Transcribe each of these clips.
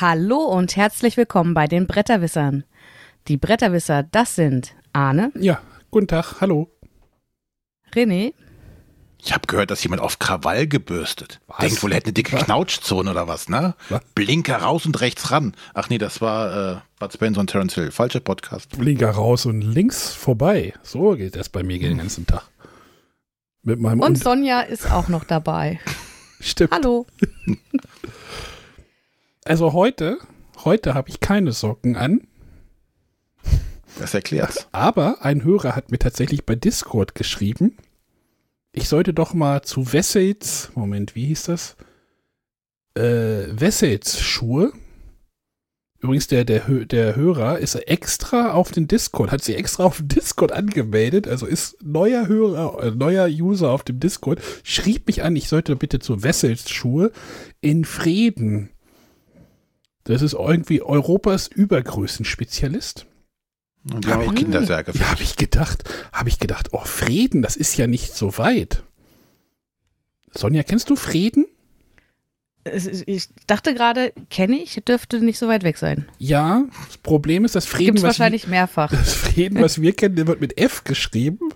Hallo und herzlich willkommen bei den Bretterwissern. Die Bretterwisser, das sind Arne, Ja, guten Tag, hallo. René, Ich habe gehört, dass jemand auf Krawall gebürstet. Was? Denkt wohl, er hätte eine dicke Was? Knautschzone oder was, ne? Was? Blinker raus und rechts ran. Ach nee, das war äh, Bud Spencer und Terence Hill. Falscher Podcast. Linker raus und links vorbei. So geht das bei mir den ganzen Tag. Mit meinem und Un- Sonja ist auch noch dabei. Stimmt. Hallo. Also heute, heute habe ich keine Socken an, Das erklärt's. aber ein Hörer hat mir tatsächlich bei Discord geschrieben, ich sollte doch mal zu Wessels, Moment, wie hieß das? Äh, Wessels Schuhe. Übrigens, der, der, der Hörer ist extra auf den Discord, hat sich extra auf den Discord angemeldet, also ist neuer Hörer, äh, neuer User auf dem Discord, schrieb mich an, ich sollte bitte zu Wessels Schuhe in Frieden. Das ist irgendwie Europas Übergrößenspezialist. Und die haben auch Kindersärge. Ja, habe ich gedacht, habe ich gedacht, oh, Frieden, das ist ja nicht so weit. Sonja, kennst du Frieden? Ich dachte gerade, kenne ich, dürfte nicht so weit weg sein. Ja, das Problem ist, das Gibt Frieden, es was wahrscheinlich mehrfach. das Frieden, was wir kennen, der wird mit F geschrieben.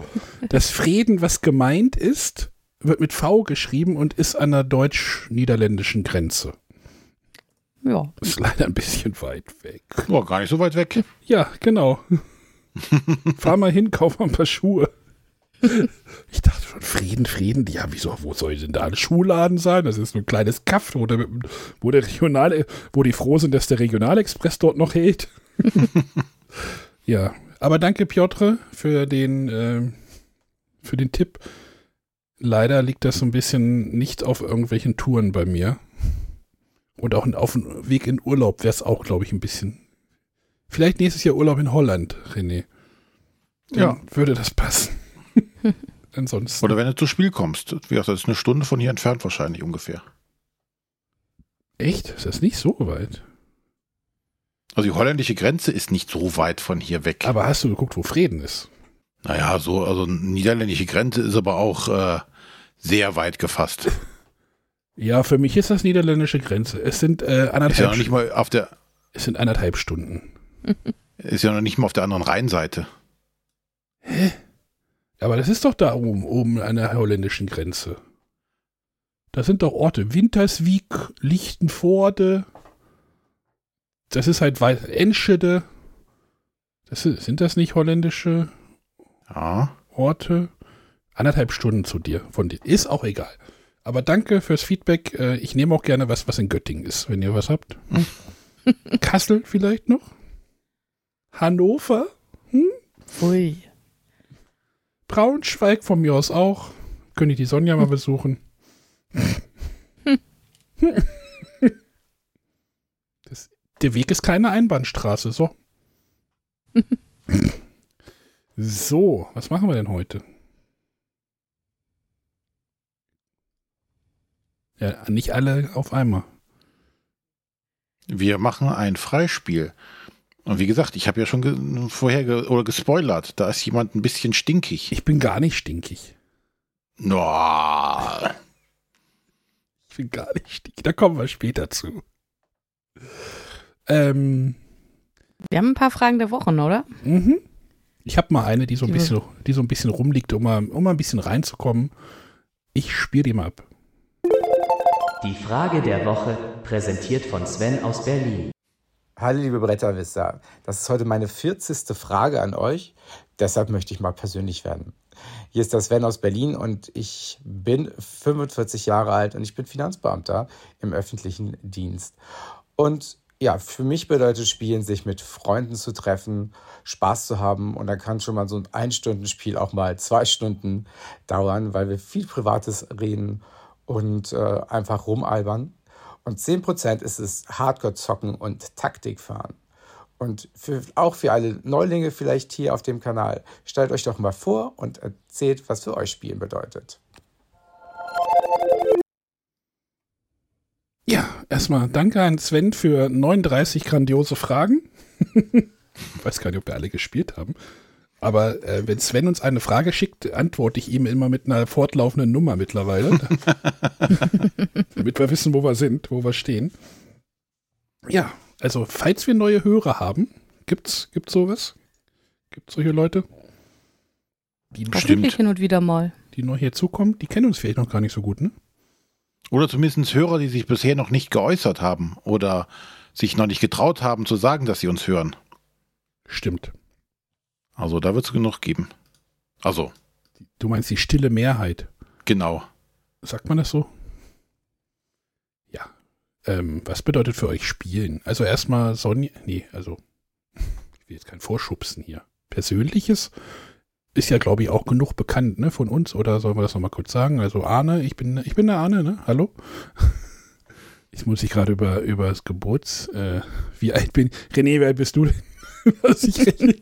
Das Frieden, was gemeint ist, wird mit V geschrieben und ist an der deutsch-niederländischen Grenze. Ja. Ist leider ein bisschen weit weg. Oh, gar nicht so weit weg. Ja, genau. Fahr mal hin, kauf mal ein paar Schuhe. Ich dachte schon, Frieden, Frieden. Ja, wieso, wo soll denn da ein Schuhladen sein? Das ist so ein kleines Kaff, wo der, wo der Regional, wo die froh sind, dass der Regionalexpress dort noch hält. ja, aber danke, Piotr, für den, ähm, für den Tipp. Leider liegt das so ein bisschen nicht auf irgendwelchen Touren bei mir. Und auch auf dem Weg in Urlaub wäre es auch, glaube ich, ein bisschen. Vielleicht nächstes Jahr Urlaub in Holland, René. Dann Ja. würde das passen. Ansonsten. Oder wenn du zu Spiel kommst. Wie gesagt, das ist eine Stunde von hier entfernt wahrscheinlich ungefähr. Echt? Ist das nicht so weit? Also die holländische Grenze ist nicht so weit von hier weg. Aber hast du geguckt, wo Frieden ist? naja, so, also niederländische Grenze ist aber auch äh, sehr weit gefasst. Ja, für mich ist das niederländische Grenze. Es sind, äh, Ist ja anderthalb, noch nicht mal auf der, es sind anderthalb Stunden. ist ja noch nicht mal auf der anderen Rheinseite. Aber das ist doch da oben, oben an der holländischen Grenze. Das sind doch Orte. Winterswijk, Lichtenvoorde. Das ist halt weit. Enschede. Das ist, sind das nicht holländische Ja. Orte? Anderthalb Stunden zu dir, von dir. Ist auch egal. Aber danke fürs Feedback. Äh, Ich nehme auch gerne was, was in Göttingen ist, wenn ihr was habt. Hm? Kassel vielleicht noch? Hannover? Ui. Braunschweig von mir aus auch. Könnt ihr die Sonja mal besuchen. Das, der Weg ist keine Einbahnstraße, so. so, was machen wir denn heute? Ja, nicht alle auf einmal. Wir machen ein Freispiel. Und wie gesagt, ich habe ja schon ge vorher ge oder gespoilert. Da ist jemand ein bisschen stinkig. Ich bin gar nicht stinkig. No. Ich bin gar nicht stinkig. Da kommen wir später zu. Ähm, Wir haben ein paar Fragen der Wochen, oder? Mhm. Ich habe mal eine, die so ein bisschen, die so ein bisschen rumliegt, um mal, um mal ein bisschen reinzukommen. Ich spiele die mal ab. Die Frage der Woche, präsentiert von Sven aus Berlin. Hallo liebe Bretterwisser, das ist heute meine 40. Frage an euch, deshalb möchte ich mal persönlich werden. Hier ist das Sven aus Berlin und ich bin 45 Jahre alt und ich bin Finanzbeamter im öffentlichen Dienst. Und ja, für mich bedeutet Spielen, sich mit Freunden zu treffen, Spaß zu haben und dann kann schon mal so ein Ein-Stunden-Spiel auch mal zwei Stunden dauern, weil wir viel Privates reden und äh, einfach rumalbern. Und 10% ist es Hardcore-Zocken und Taktikfahren. Und für, auch für alle Neulinge vielleicht hier auf dem Kanal, stellt euch doch mal vor und erzählt, was für euch Spielen bedeutet. Ja, erstmal danke an Sven für 39 grandiose Fragen. ich weiß gar nicht, ob wir alle gespielt haben. Aber äh, wenn Sven uns eine Frage schickt, antworte ich ihm immer mit einer fortlaufenden Nummer mittlerweile. damit wir wissen, wo wir sind, wo wir stehen. Ja, also falls wir neue Hörer haben, gibt's, gibt's sowas? Gibt's solche Leute? Die bestimmt, hin und wieder mal. die neu hierzukommen, die kennen uns vielleicht noch gar nicht so gut, ne? Oder zumindest Hörer, die sich bisher noch nicht geäußert haben oder sich noch nicht getraut haben zu sagen, dass sie uns hören. Stimmt. Also da wird es genug geben. Also, Du meinst die stille Mehrheit. genau. Sagt man das so? Ja. Ähm, was bedeutet für euch spielen? Also erstmal Sonja, nee, also ich will jetzt kein Vorschubsen hier. Persönliches ist ja, glaube ich, auch genug bekannt, ne, von uns, oder sollen wir das nochmal kurz sagen? Also Arne, ich bin, ich bin der Arne, ne? Hallo? Jetzt muss ich gerade über, über das Geburts, äh, wie alt bin René, wie alt bist du denn? Was ich rechne.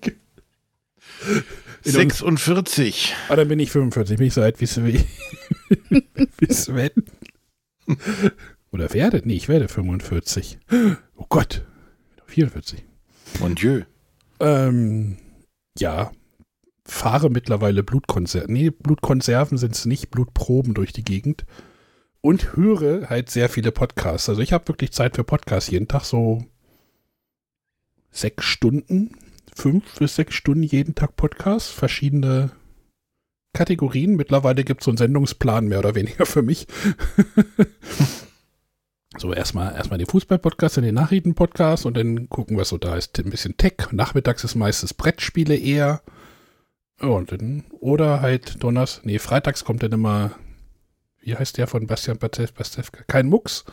In uns- 46. Ah, dann bin ich 45, bin ich so alt wie Sven. wie Sven. Oder werde? Nee, ich werde 45. Oh Gott. 44. Mon Dieu. Ähm, ja. Fahre mittlerweile Blutkonserven. Nee, Blutkonserven sind es nicht, Blutproben durch die Gegend. Und höre halt sehr viele Podcasts. Also ich habe wirklich Zeit für Podcasts jeden Tag, so sechs Stunden, fünf bis sechs Stunden jeden Tag Podcasts, verschiedene Kategorien. Mittlerweile gibt es so einen Sendungsplan, mehr oder weniger für mich. so, erstmal erstmal den Fußball-Podcast, dann den Nachrichten-Podcast und dann gucken, was so da ist. Ein bisschen Tech. Nachmittags ist meistens Brettspiele eher. Und dann, oder halt Donners, nee, freitags kommt dann immer, wie heißt der von Bastian Pastewka? Kein Mucks.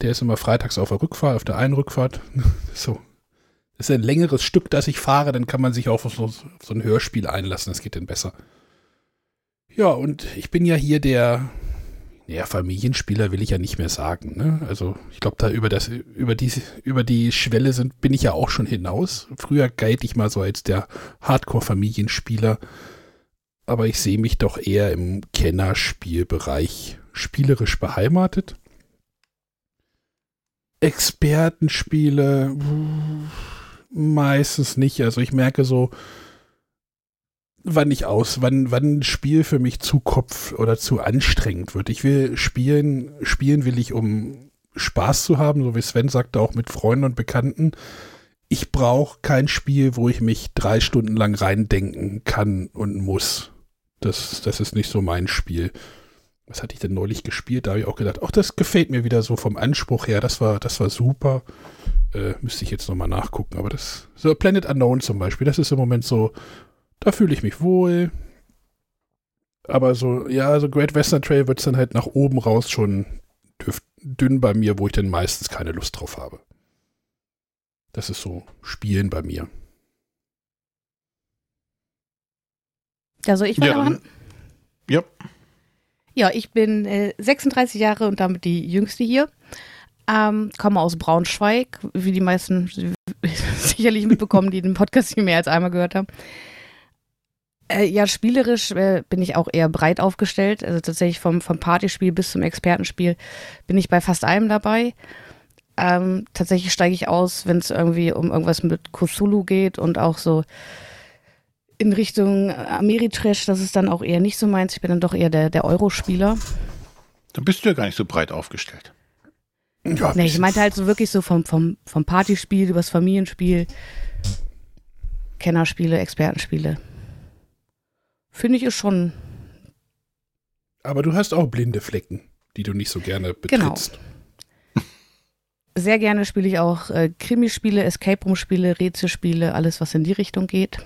Der ist immer freitags auf der Rückfahrt, auf der einen Rückfahrt. so. Ist ein längeres Stück, das ich fahre, dann kann man sich auch auf so, auf so ein Hörspiel einlassen, das geht dann besser. Ja, und ich bin ja hier der, ja, Familienspieler will ich ja nicht mehr sagen, ne? Also, ich glaube, da über das, über die, über die Schwelle sind, bin ich ja auch schon hinaus. Früher galt ich mal so als der Hardcore-Familienspieler, aber ich sehe mich doch eher im Kennerspielbereich spielerisch beheimatet. Expertenspiele pff, meistens nicht. Also ich merke so, wann ich aus, wann, wann ein Spiel für mich zu kopf oder zu anstrengend wird. Ich will spielen, spielen will ich, um Spaß zu haben, so wie Sven sagte, auch mit Freunden und Bekannten. Ich brauche kein Spiel, wo ich mich drei Stunden lang reindenken kann und muss. Das, das ist nicht so mein Spiel. Was hatte ich denn neulich gespielt? Da habe ich auch gedacht, ach, das gefällt mir wieder so vom Anspruch her. Das war, das war super. Äh, müsste ich jetzt nochmal nachgucken. Aber das, so Planet Unknown zum Beispiel, das ist im Moment so, da fühle ich mich wohl. Aber so, ja, so Great Western Trail wird es dann halt nach oben raus schon dünn bei mir, wo ich dann meistens keine Lust drauf habe. Das ist so Spielen bei mir. Ja, soll ich Ja, weitermachen? Ja, Ja, ich bin äh, 36 Jahre und damit die jüngste hier. Ähm, komme aus Braunschweig, wie die meisten sicherlich mitbekommen, die den Podcast hier mehr als einmal gehört haben. Äh, ja, spielerisch äh, bin ich auch eher breit aufgestellt. Also tatsächlich vom, vom Partyspiel bis zum Expertenspiel bin ich bei fast allem dabei. Ähm, tatsächlich steige ich aus, wenn es irgendwie um irgendwas mit Cthulhu geht und auch so in Richtung Ameritrash, das ist dann auch eher nicht so meins. Ich bin dann doch eher der, der Eurospieler. dann bist du ja gar nicht so breit aufgestellt. Ja, Nee, ich meinte halt so wirklich so vom, vom, vom Partyspiel übers Familienspiel, Kennerspiele, Expertenspiele. Finde ich ist schon, aber du hast auch blinde Flecken, die du nicht so gerne Genau. betrittst. sehr gerne spiele ich auch äh, Krimispiele, Escape Room Spiele, Rätselspiele, alles was in die Richtung geht.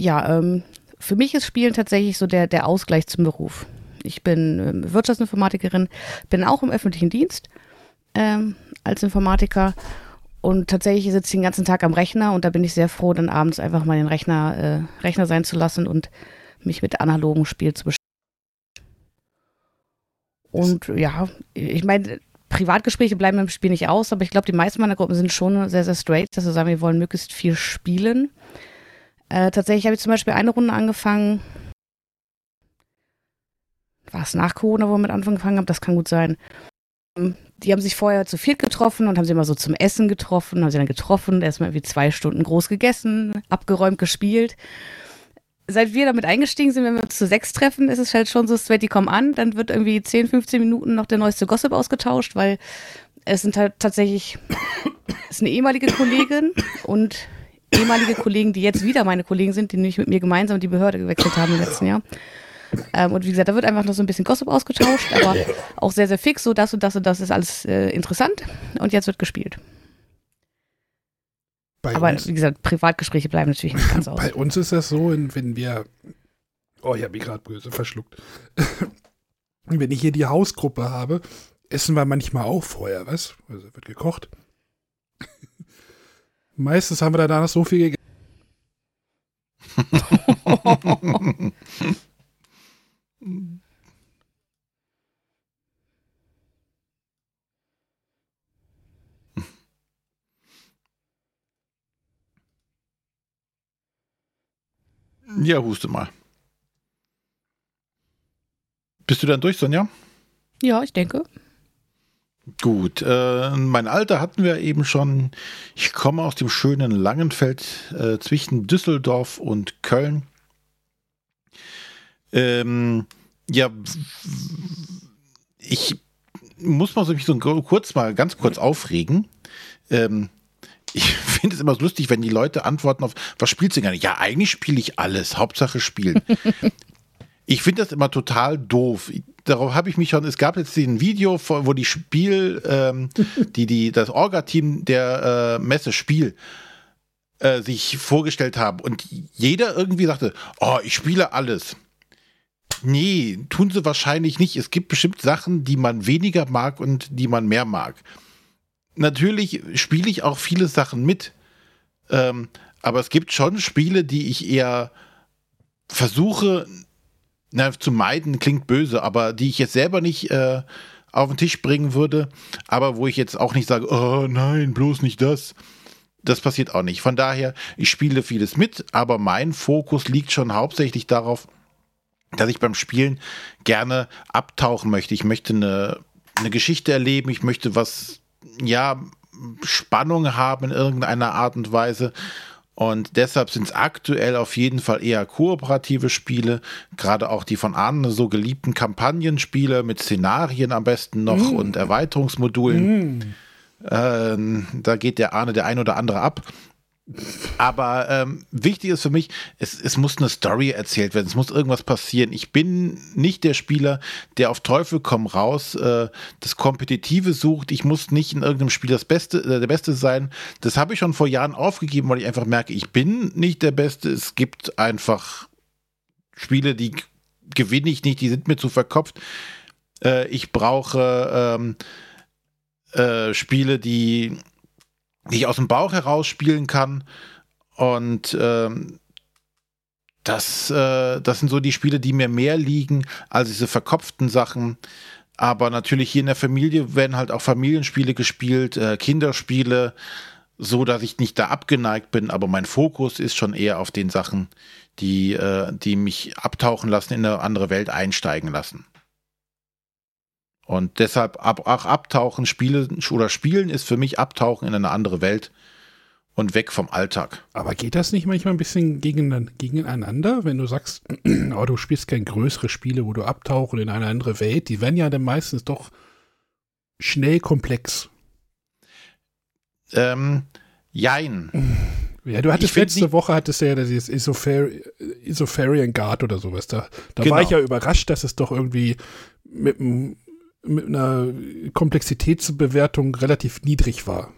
Ja, ähm, für mich ist Spielen tatsächlich so der, der Ausgleich zum Beruf. Ich bin ähm, Wirtschaftsinformatikerin, bin auch im öffentlichen Dienst ähm, als Informatiker und tatsächlich sitze ich den ganzen Tag am Rechner und da bin ich sehr froh, dann abends einfach mal den Rechner, äh, Rechner sein zu lassen und mich mit analogen Spiel zu beschäftigen. Und ja, ich meine, Privatgespräche bleiben im Spiel nicht aus, aber ich glaube, die meisten meiner Gruppen sind schon sehr, sehr straight, dass sie sagen, wir wollen möglichst viel spielen. Äh, tatsächlich habe ich zum Beispiel eine Runde angefangen. War es nach Corona, wo wir mit angefangen haben? Das kann gut sein. Die haben sich vorher zu viert getroffen und haben sie immer so zum Essen getroffen, haben sie dann getroffen, erstmal irgendwie zwei Stunden groß gegessen, abgeräumt gespielt. seit wir damit eingestiegen sind, wenn wir uns zu sechs treffen, ist es halt schon so, Sweaty kommen an, dann wird irgendwie 10, 15 Minuten noch der neueste Gossip ausgetauscht, weil es sind halt tatsächlich, es ist eine ehemalige Kollegin und ehemalige Kollegen, die jetzt wieder meine Kollegen sind, die nämlich mit mir gemeinsam die Behörde gewechselt haben im letzten Jahr. Ähm, und wie gesagt, da wird einfach noch so ein bisschen Gossip ausgetauscht, aber auch sehr, sehr fix, so das und das und das ist alles äh, interessant. Und jetzt wird gespielt. Bei aber uns, wie gesagt, Privatgespräche bleiben natürlich nicht ganz aus. bei uns ist das so, wenn wir. Oh, ich habe mich gerade böse verschluckt. wenn ich hier die Hausgruppe habe, essen wir manchmal auch vorher, was? Also wird gekocht. Meistens haben wir danach so viel gegessen. Ja, huste mal. Bist du dann durch, Sonja? Ja, ich denke. Gut, äh, mein Alter hatten wir eben schon. Ich komme aus dem schönen Langenfeld äh, zwischen Düsseldorf und Köln. Ähm, ja, ich muss mal so mich so kurz mal ganz kurz aufregen. Ähm, ich finde es immer so lustig, wenn die Leute antworten auf, was spielst du gerne? Ja, eigentlich spiele ich alles, Hauptsache spielen. ich finde das immer total doof. Darauf habe ich mich schon, es gab jetzt ein Video, wo die Spiel, ähm, die, die, das Orga-Team der äh, Messe Spiel äh, sich vorgestellt haben und jeder irgendwie sagte, oh, ich spiele alles. Nee, tun sie wahrscheinlich nicht. Es gibt bestimmt Sachen, die man weniger mag und die man mehr mag. Natürlich spiele ich auch viele Sachen mit, ähm, aber es gibt schon Spiele, die ich eher versuche na, zu meiden, klingt böse, aber die ich jetzt selber nicht äh, auf den Tisch bringen würde, aber wo ich jetzt auch nicht sage, oh nein, bloß nicht das. Das passiert auch nicht. Von daher, ich spiele vieles mit, aber mein Fokus liegt schon hauptsächlich darauf, dass ich beim Spielen gerne abtauchen möchte. Ich möchte eine, eine Geschichte erleben, ich möchte was, ja, Spannung haben in irgendeiner Art und Weise. Und deshalb sind es aktuell auf jeden Fall eher kooperative Spiele, gerade auch die von Arne so geliebten Kampagnenspiele mit Szenarien am besten noch mm. und Erweiterungsmodulen. Mm. Ähm, da geht der Arne der ein oder andere ab. Aber ähm, wichtig ist für mich, es, es muss eine Story erzählt werden, es muss irgendwas passieren. Ich bin nicht der Spieler, der auf Teufel komm raus äh, das Kompetitive sucht. Ich muss nicht in irgendeinem Spiel das Beste, äh, der Beste sein. Das habe ich schon vor Jahren aufgegeben, weil ich einfach merke, ich bin nicht der Beste. Es gibt einfach Spiele, die gewinne ich nicht, die sind mir zu verkopft. Äh, ich brauche ähm, äh, Spiele, die die ich aus dem Bauch heraus spielen kann. Und ähm, das, äh, das sind so die Spiele, die mir mehr liegen als diese verkopften Sachen. Aber natürlich hier in der Familie werden halt auch Familienspiele gespielt, äh, Kinderspiele, so dass ich nicht da abgeneigt bin. Aber mein Fokus ist schon eher auf den Sachen, die, äh, die mich abtauchen lassen, in eine andere Welt einsteigen lassen. Und deshalb ab, auch abtauchen, spielen oder spielen ist für mich abtauchen in eine andere Welt und weg vom Alltag. Aber geht das nicht manchmal ein bisschen gegeneinander, wenn du sagst, oh, du spielst kein größere Spiele, wo du abtauchen in eine andere Welt? Die werden ja dann meistens doch schnell komplex. Ähm, jein. Ja, du hattest letzte nicht, Woche hattest du ja dieses Isopharian Guard oder sowas. Da, da genau. war ich ja überrascht, dass es doch irgendwie mit einem mit einer Komplexitätsbewertung relativ niedrig war.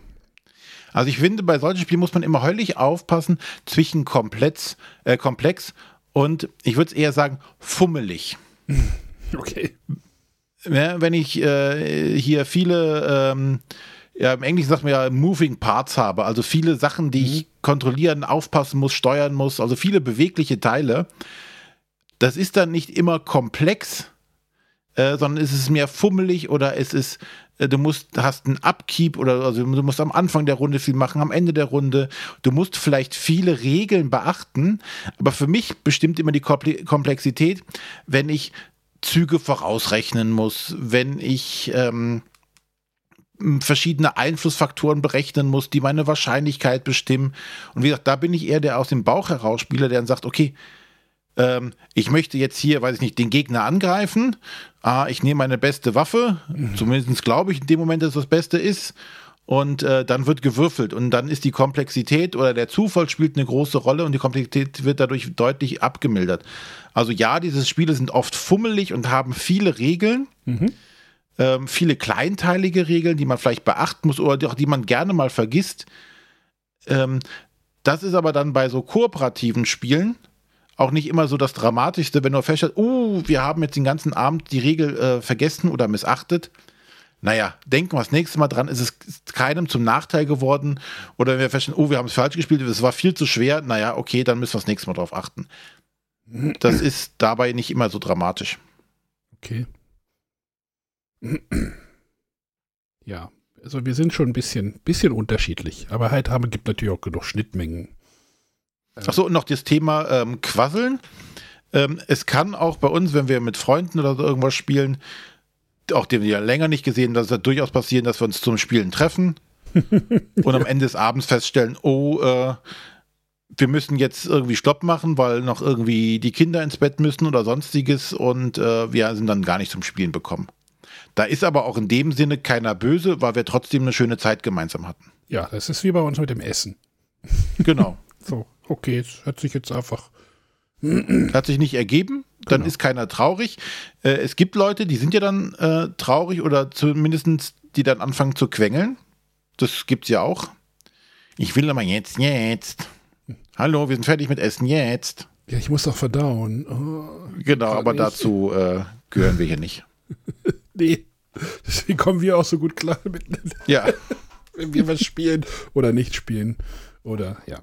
Also ich finde, bei solchen Spielen muss man immer höllisch aufpassen zwischen komplex, äh, komplex und ich würde es eher sagen, fummelig. Okay. Ja, wenn ich äh, hier viele, ähm, ja, im Englischen sagt man ja Moving Parts habe, also viele Sachen, die mhm. ich kontrollieren, aufpassen muss, steuern muss, also viele bewegliche Teile, das ist dann nicht immer komplex, äh, sondern ist es mehr fummelig oder es ist, äh, du musst, hast einen Upkeep oder also du musst am Anfang der Runde viel machen, am Ende der Runde. Du musst vielleicht viele Regeln beachten, aber für mich bestimmt immer die Komplexität, wenn ich Züge vorausrechnen muss, wenn ich ähm, verschiedene Einflussfaktoren berechnen muss, die meine Wahrscheinlichkeit bestimmen. Und wie gesagt, da bin ich eher der aus dem Bauch heraus Spieler, der dann sagt, okay, ähm, ich möchte jetzt hier, weiß ich nicht, den Gegner angreifen. Ah, ich nehme meine beste Waffe. Zumindest glaube ich in dem Moment, dass das Beste ist. Und äh, dann wird gewürfelt und dann ist die Komplexität oder der Zufall spielt eine große Rolle und die Komplexität wird dadurch deutlich abgemildert. Also ja, diese Spiele sind oft fummelig und haben viele Regeln, ähm, viele kleinteilige Regeln, die man vielleicht beachten muss oder die, auch die man gerne mal vergisst. Ähm, das ist aber dann bei so kooperativen Spielen auch nicht immer so das Dramatischste, wenn du feststellst, uh, wir haben jetzt den ganzen Abend die Regel äh, vergessen oder missachtet. Naja, denken wir das nächste Mal dran, ist es keinem zum Nachteil geworden oder wenn wir feststellen, oh, wir haben es falsch gespielt, es war viel zu schwer, naja, okay, dann müssen wir das nächste Mal drauf achten. Das ist dabei nicht immer so dramatisch. Okay. Ja, also wir sind schon ein bisschen, bisschen unterschiedlich, aber halt haben, gibt natürlich auch genug Schnittmengen. Achso, und noch das Thema ähm, Quasseln. Ähm, es kann auch bei uns, wenn wir mit Freunden oder so irgendwas spielen, auch den wir ja länger nicht gesehen, dass es durchaus passieren, dass wir uns zum Spielen treffen und am Ende des Abends feststellen, oh, äh, wir müssen jetzt irgendwie Stopp machen, weil noch irgendwie die Kinder ins Bett müssen oder sonstiges und äh, wir sind dann gar nicht zum Spielen bekommen. Da ist aber auch in dem Sinne keiner böse, weil wir trotzdem eine schöne Zeit gemeinsam hatten. Ja, das ist wie bei uns mit dem Essen. Genau. So, okay, es hat sich jetzt einfach. Hat sich nicht ergeben, dann Genau. ist keiner traurig. Äh, es gibt Leute, die sind ja dann äh, traurig oder zumindest die dann anfangen zu quengeln. Das gibt's ja auch. Ich will aber jetzt, jetzt. Hallo, wir sind fertig mit Essen, jetzt. Ja, ich muss doch verdauen. Oh, Genau, aber ich. dazu äh, gehören wir hier nicht. nee. Deswegen kommen wir auch so gut klar miteinander, Ja, wenn wir was spielen oder nicht spielen. Oder ja.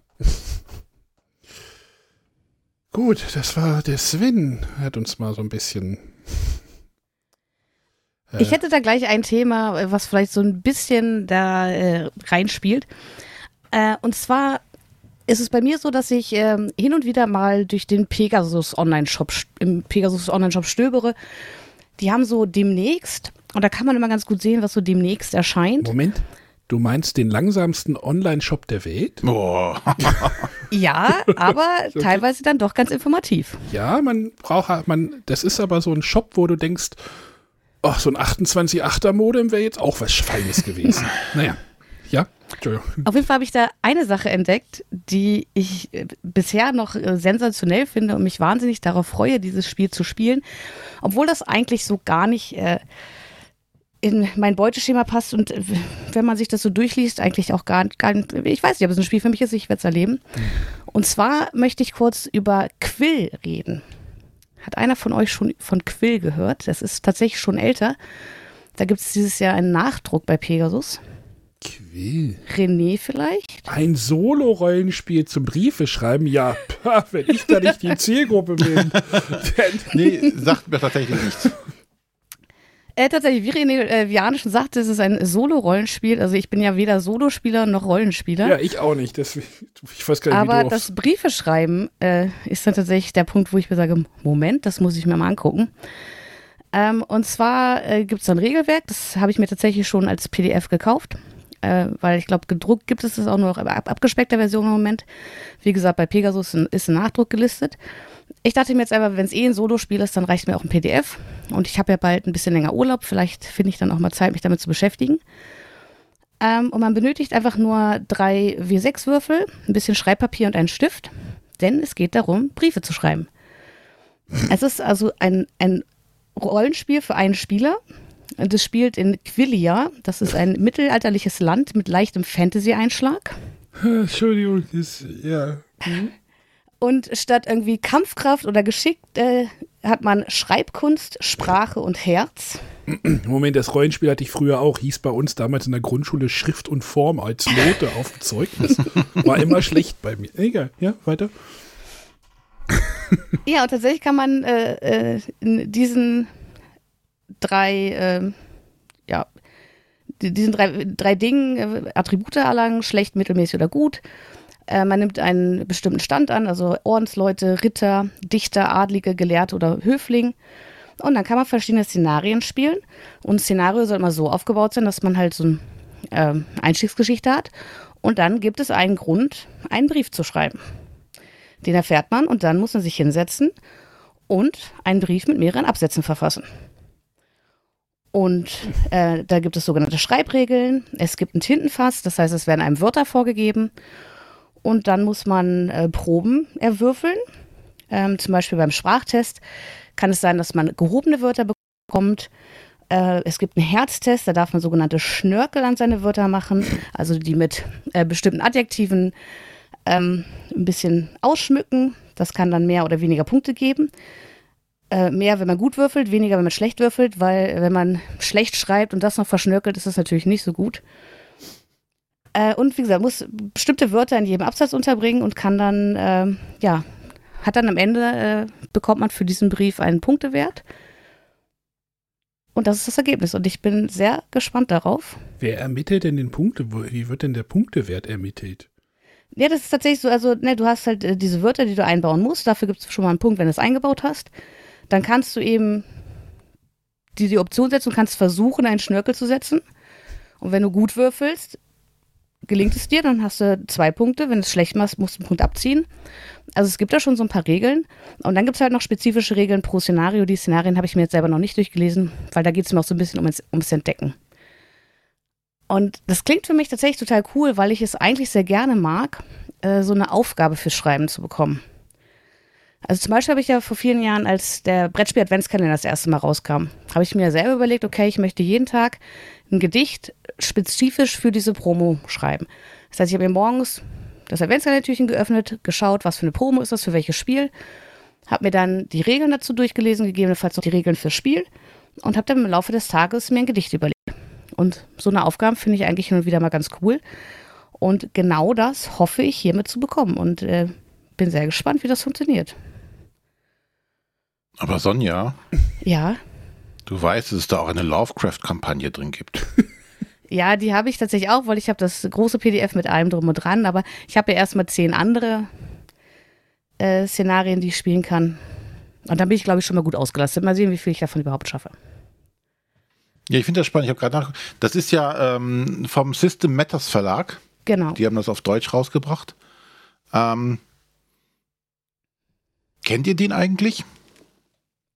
Gut, das war der Sven. Hat uns mal so ein bisschen. Äh, Ich hätte da gleich ein Thema, äh, was vielleicht so ein bisschen da äh, reinspielt. Äh, und zwar ist es bei mir so, dass ich ähm, hin und wieder mal durch den Pegasus Online-Shop, im Pegasus Online-Shop stöbere. Die haben so demnächst, und da kann man immer ganz gut sehen, was so demnächst erscheint. Moment. Du meinst den langsamsten Online-Shop der Welt? Boah. Ja, aber teilweise dann doch ganz informativ. Ja, man braucht halt- man, das ist aber so ein Shop, wo du denkst, ach, so ein 28-8er Modem wäre jetzt auch was Feines gewesen. naja. Ja, Entschuldigung. Auf jeden Fall habe ich da eine Sache entdeckt, die ich äh, bisher noch äh, sensationell finde und mich wahnsinnig darauf freue, dieses Spiel zu spielen, obwohl das eigentlich so gar nicht äh, in mein Beuteschema passt und wenn man sich das so durchliest, eigentlich auch gar, gar nicht, ich weiß nicht, ob es ein Spiel für mich ist, ich werde es erleben. Und zwar möchte ich kurz über Quill reden. Hat einer von euch schon von Quill gehört? Das ist tatsächlich schon älter. Da gibt es dieses Jahr einen Nachdruck bei Pegasus. Quill. René vielleicht? Ein Solo-Rollenspiel zum Briefe schreiben? Ja, pah, wenn ich da nicht die Zielgruppe bin. Nee, sagt mir tatsächlich nichts. Äh, tatsächlich, wie René äh, schon sagte, es ist ein Solo-Rollenspiel. Also ich bin ja weder Solospieler noch Rollenspieler. ja, ich auch nicht. Das, ich weiß gar nicht, wie aber das Briefe schreiben äh, ist dann tatsächlich der Punkt, wo ich mir sage, Moment, das muss ich mir mal angucken. Ähm, und zwar äh, gibt es ein Regelwerk, das habe ich mir tatsächlich schon als PDF gekauft, äh, weil ich glaube, gedruckt gibt es das auch nur noch in ab abgespeckter Version im Moment. Wie gesagt, bei Pegasus ist ein Nachdruck gelistet. Ich dachte mir jetzt einfach, wenn es eh ein Solospiel ist, dann reicht mir auch ein PDF. Und ich habe ja bald ein bisschen länger Urlaub. Vielleicht finde ich dann auch mal Zeit, mich damit zu beschäftigen. Ähm, und man benötigt einfach nur drei W6-Würfel, ein bisschen Schreibpapier und einen Stift, denn es geht darum, Briefe zu schreiben. Es ist also ein, ein Rollenspiel für einen Spieler. Das spielt in Quillia. Das ist ein mittelalterliches Land mit leichtem Fantasy-Einschlag. Entschuldigung, das, ja. Und statt irgendwie Kampfkraft oder Geschick äh, hat man Schreibkunst, Sprache und Herz. Moment, das Rollenspiel hatte ich früher auch. Hieß bei uns damals in der Grundschule Schrift und Form als Note auf dem Zeugnis. War immer schlecht bei mir. Egal, ja, weiter. Ja, und tatsächlich kann man äh, äh, in diesen drei, äh, ja, die- diesen drei, drei Dingen äh, Attribute erlangen, schlecht, mittelmäßig oder gut. Äh, man nimmt einen bestimmten Stand an, also Ordensleute, Ritter, Dichter, Adlige, Gelehrte oder Höfling. Und dann kann man verschiedene Szenarien spielen. Und ein Szenario soll immer so aufgebaut sein, dass man halt so eine ähm, Einstiegsgeschichte hat. Und dann gibt es einen Grund, einen Brief zu schreiben. Den erfährt man und dann muss man sich hinsetzen und einen Brief mit mehreren Absätzen verfassen. Und äh, da gibt es sogenannte Schreibregeln. Es gibt ein Tintenfass, das heißt, es werden einem Wörter vorgegeben. Und dann muss man äh, Proben erwürfeln. Ähm, zum Beispiel beim Sprachtest kann es sein, dass man gehobene Wörter bekommt. Äh, es gibt einen Herztest, da darf man sogenannte Schnörkel an seine Wörter machen, also die mit äh, bestimmten Adjektiven ähm, ein bisschen ausschmücken. Das kann dann mehr oder weniger Punkte geben. Äh, mehr, wenn man gut würfelt, weniger, wenn man schlecht würfelt, weil wenn man schlecht schreibt und das noch verschnörkelt, ist das natürlich nicht so gut. Äh, und wie gesagt, muss bestimmte Wörter in jedem Absatz unterbringen und kann dann, äh, ja, hat dann am Ende, äh, bekommt man für diesen Brief einen Punktewert. Und das ist das Ergebnis. Und ich bin sehr gespannt darauf. Wer ermittelt denn den Punkte? Wie wird denn der Punktewert ermittelt? Ja, das ist tatsächlich so, also ne, du hast halt äh, diese Wörter, die du einbauen musst. Dafür gibt es schon mal einen Punkt, wenn du es eingebaut hast. Dann kannst du eben die, die Option setzen und kannst versuchen, einen Schnörkel zu setzen. Und wenn du gut würfelst, gelingt es dir, dann hast du zwei Punkte. Wenn du es schlecht machst, musst du einen Punkt abziehen. Also es gibt da schon so ein paar Regeln. Und dann gibt es halt noch spezifische Regeln pro Szenario. Die Szenarien habe ich mir jetzt selber noch nicht durchgelesen, weil da geht es mir auch so ein bisschen ums, ums Entdecken. Und das klingt für mich tatsächlich total cool, weil ich es eigentlich sehr gerne mag, äh, so eine Aufgabe fürs Schreiben zu bekommen. Also zum Beispiel habe ich ja vor vielen Jahren, als der Brettspiel Adventskalender das erste Mal rauskam, habe ich mir selber überlegt, okay, ich möchte jeden Tag ein Gedicht spezifisch für diese Promo schreiben. Das heißt, ich habe mir morgens das Adventskalendertürchen geöffnet, geschaut, was für eine Promo ist das, für welches Spiel, habe mir dann die Regeln dazu durchgelesen, gegebenenfalls noch die Regeln fürs Spiel und habe dann im Laufe des Tages mir ein Gedicht überlegt. Und so eine Aufgabe finde ich eigentlich hin und wieder mal ganz cool. Und genau das hoffe ich hiermit zu bekommen und äh, bin sehr gespannt, wie das funktioniert. Aber Sonja. Ja. Du weißt, dass es da auch eine Lovecraft-Kampagne drin gibt. ja, die habe ich tatsächlich auch, weil ich habe das große PDF mit allem drum und dran, aber ich habe ja erstmal zehn andere äh, Szenarien, die ich spielen kann. Und dann bin ich, glaube ich, schon mal gut ausgelastet. Mal sehen, wie viel ich davon überhaupt schaffe. Ja, ich finde das spannend. Ich habe gerade nach. Das ist ja ähm, vom System Matters Verlag. Genau. Die haben das auf Deutsch rausgebracht. Ähm, kennt ihr den eigentlich?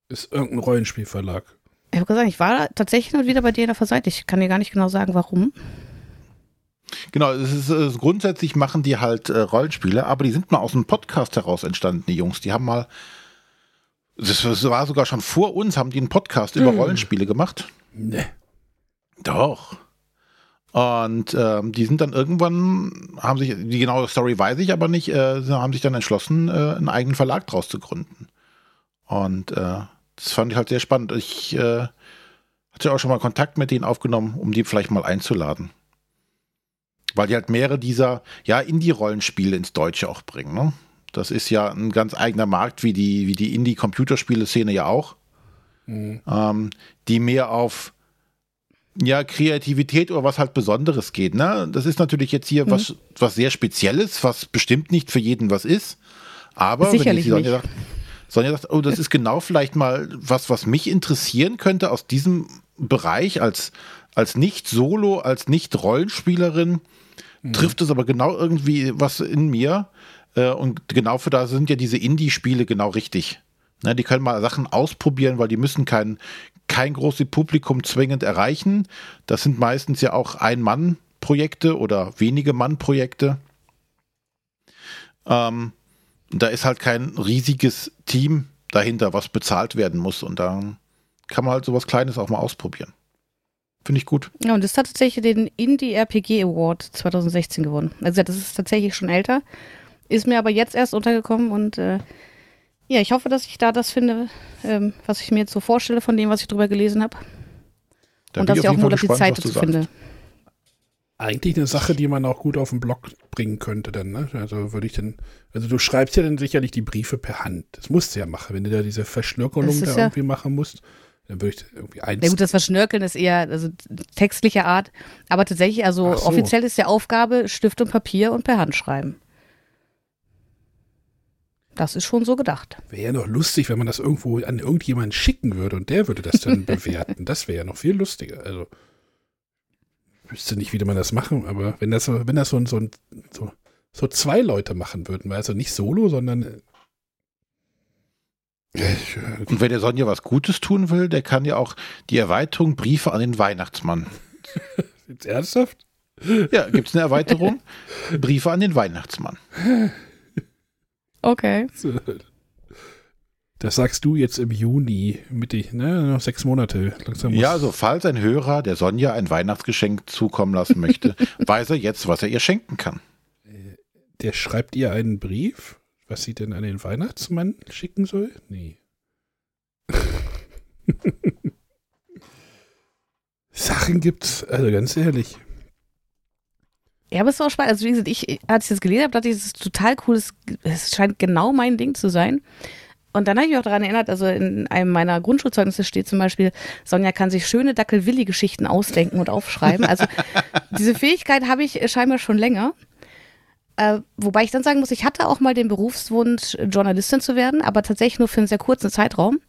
Ist irgendein Rollenspielverlag. Ich habe gesagt, ich war tatsächlich noch wieder bei dir auf der Seite. Ich kann dir gar nicht genau sagen, warum. Genau, es ist, äh, grundsätzlich machen die halt äh, Rollenspiele, aber die sind mal aus einem Podcast heraus entstanden, die Jungs. Die haben mal, das war sogar schon vor uns, haben die einen Podcast über Hm. Rollenspiele gemacht. Ne. Doch. Und ähm, die sind dann irgendwann, haben sich, die genaue Story weiß ich aber nicht, äh, haben sich dann entschlossen, äh, einen eigenen Verlag draus zu gründen. Und äh, das fand ich halt sehr spannend. Ich äh, hatte auch schon mal Kontakt mit denen aufgenommen, um die vielleicht mal einzuladen. Weil die halt mehrere dieser, ja, Indie-Rollenspiele ins Deutsche auch bringen. Ne? Das ist ja ein ganz eigener Markt, wie die, wie die Indie-Computerspiele-Szene ja auch. Ähm, die mehr auf ja, Kreativität oder was halt Besonderes geht. Ne? Das ist natürlich jetzt hier was, was sehr Spezielles, was bestimmt nicht für jeden was ist. Aber Sicherlich wenn jetzt die Sonja nicht. sagt, Sonja sagt, oh, das ist genau vielleicht mal was, was mich interessieren könnte aus diesem Bereich als, als Nicht-Solo, als Nicht-Rollenspielerin, trifft es aber genau irgendwie was in mir. Äh, und genau für da sind ja diese Indie-Spiele genau richtig. Ne, die können mal Sachen ausprobieren, weil die müssen kein, kein großes Publikum zwingend erreichen. Das sind meistens ja auch Ein-Mann-Projekte oder wenige Mann-Projekte. Ähm, da ist halt kein riesiges Team dahinter, was bezahlt werden muss. Und da kann man halt sowas Kleines auch mal ausprobieren. Finde ich gut. Ja, und das hat tatsächlich den Indie RPG Award 2016 gewonnen. Also das ist tatsächlich schon älter. Ist mir aber jetzt erst untergekommen und äh, ja, ich hoffe, dass ich da das finde, ähm, was ich mir jetzt so vorstelle von dem, was ich drüber gelesen habe. Und dass ich auch Fall die Zeit dazu finde. Eigentlich eine Sache, die man auch gut auf den Blog bringen könnte dann, ne? Also würde ich dann, also du schreibst ja dann sicherlich die Briefe per Hand. Das musst du ja machen. Wenn du da diese Verschnörkelung da ja- irgendwie machen musst, dann würde ich irgendwie eins. Na gut, das Verschnörkeln ist eher also textlicher Art. Aber tatsächlich, also so. offiziell ist ja Aufgabe Stift und Papier und per Hand schreiben. Das ist schon so gedacht. Wäre ja noch lustig, wenn man das irgendwo an irgendjemanden schicken würde und der würde das dann bewerten. Das wäre ja noch viel lustiger. Also wüsste nicht, wie man das machen, aber wenn das so, wenn das so ein, so so so zwei Leute machen würden. Also nicht solo, sondern. äh, Und wenn der Sonja was Gutes tun will, der kann ja auch die Erweiterung Briefe an den Weihnachtsmann. Jetzt ernsthaft? Ja, gibt es eine Erweiterung? Briefe an den Weihnachtsmann. Okay. Das sagst du jetzt im Juni, Mitte, ne? Noch sechs Monate. Langsam muss- Ja, also falls ein Hörer der Sonja ein Weihnachtsgeschenk zukommen lassen möchte, weiß er jetzt, was er ihr schenken kann. Der schreibt ihr einen Brief, was sie denn an den Weihnachtsmann schicken soll? Nee. Sachen gibt's, also ganz ehrlich. Ja, aber es ist auch spannend. Also, wie gesagt, ich, als ich das gelesen habe, dachte ich, das ist total cool. Es- Es scheint genau mein Ding zu sein. Und dann habe ich mich auch daran erinnert, also in einem meiner Grundschulzeugnisse steht zum Beispiel, Sonja kann sich schöne Dackel-Willi-Geschichten ausdenken und aufschreiben. Also diese Fähigkeit habe ich scheinbar schon länger. Äh, wobei ich dann sagen muss, ich hatte auch mal den Berufswunsch, Journalistin zu werden, aber tatsächlich nur für einen sehr kurzen Zeitraum,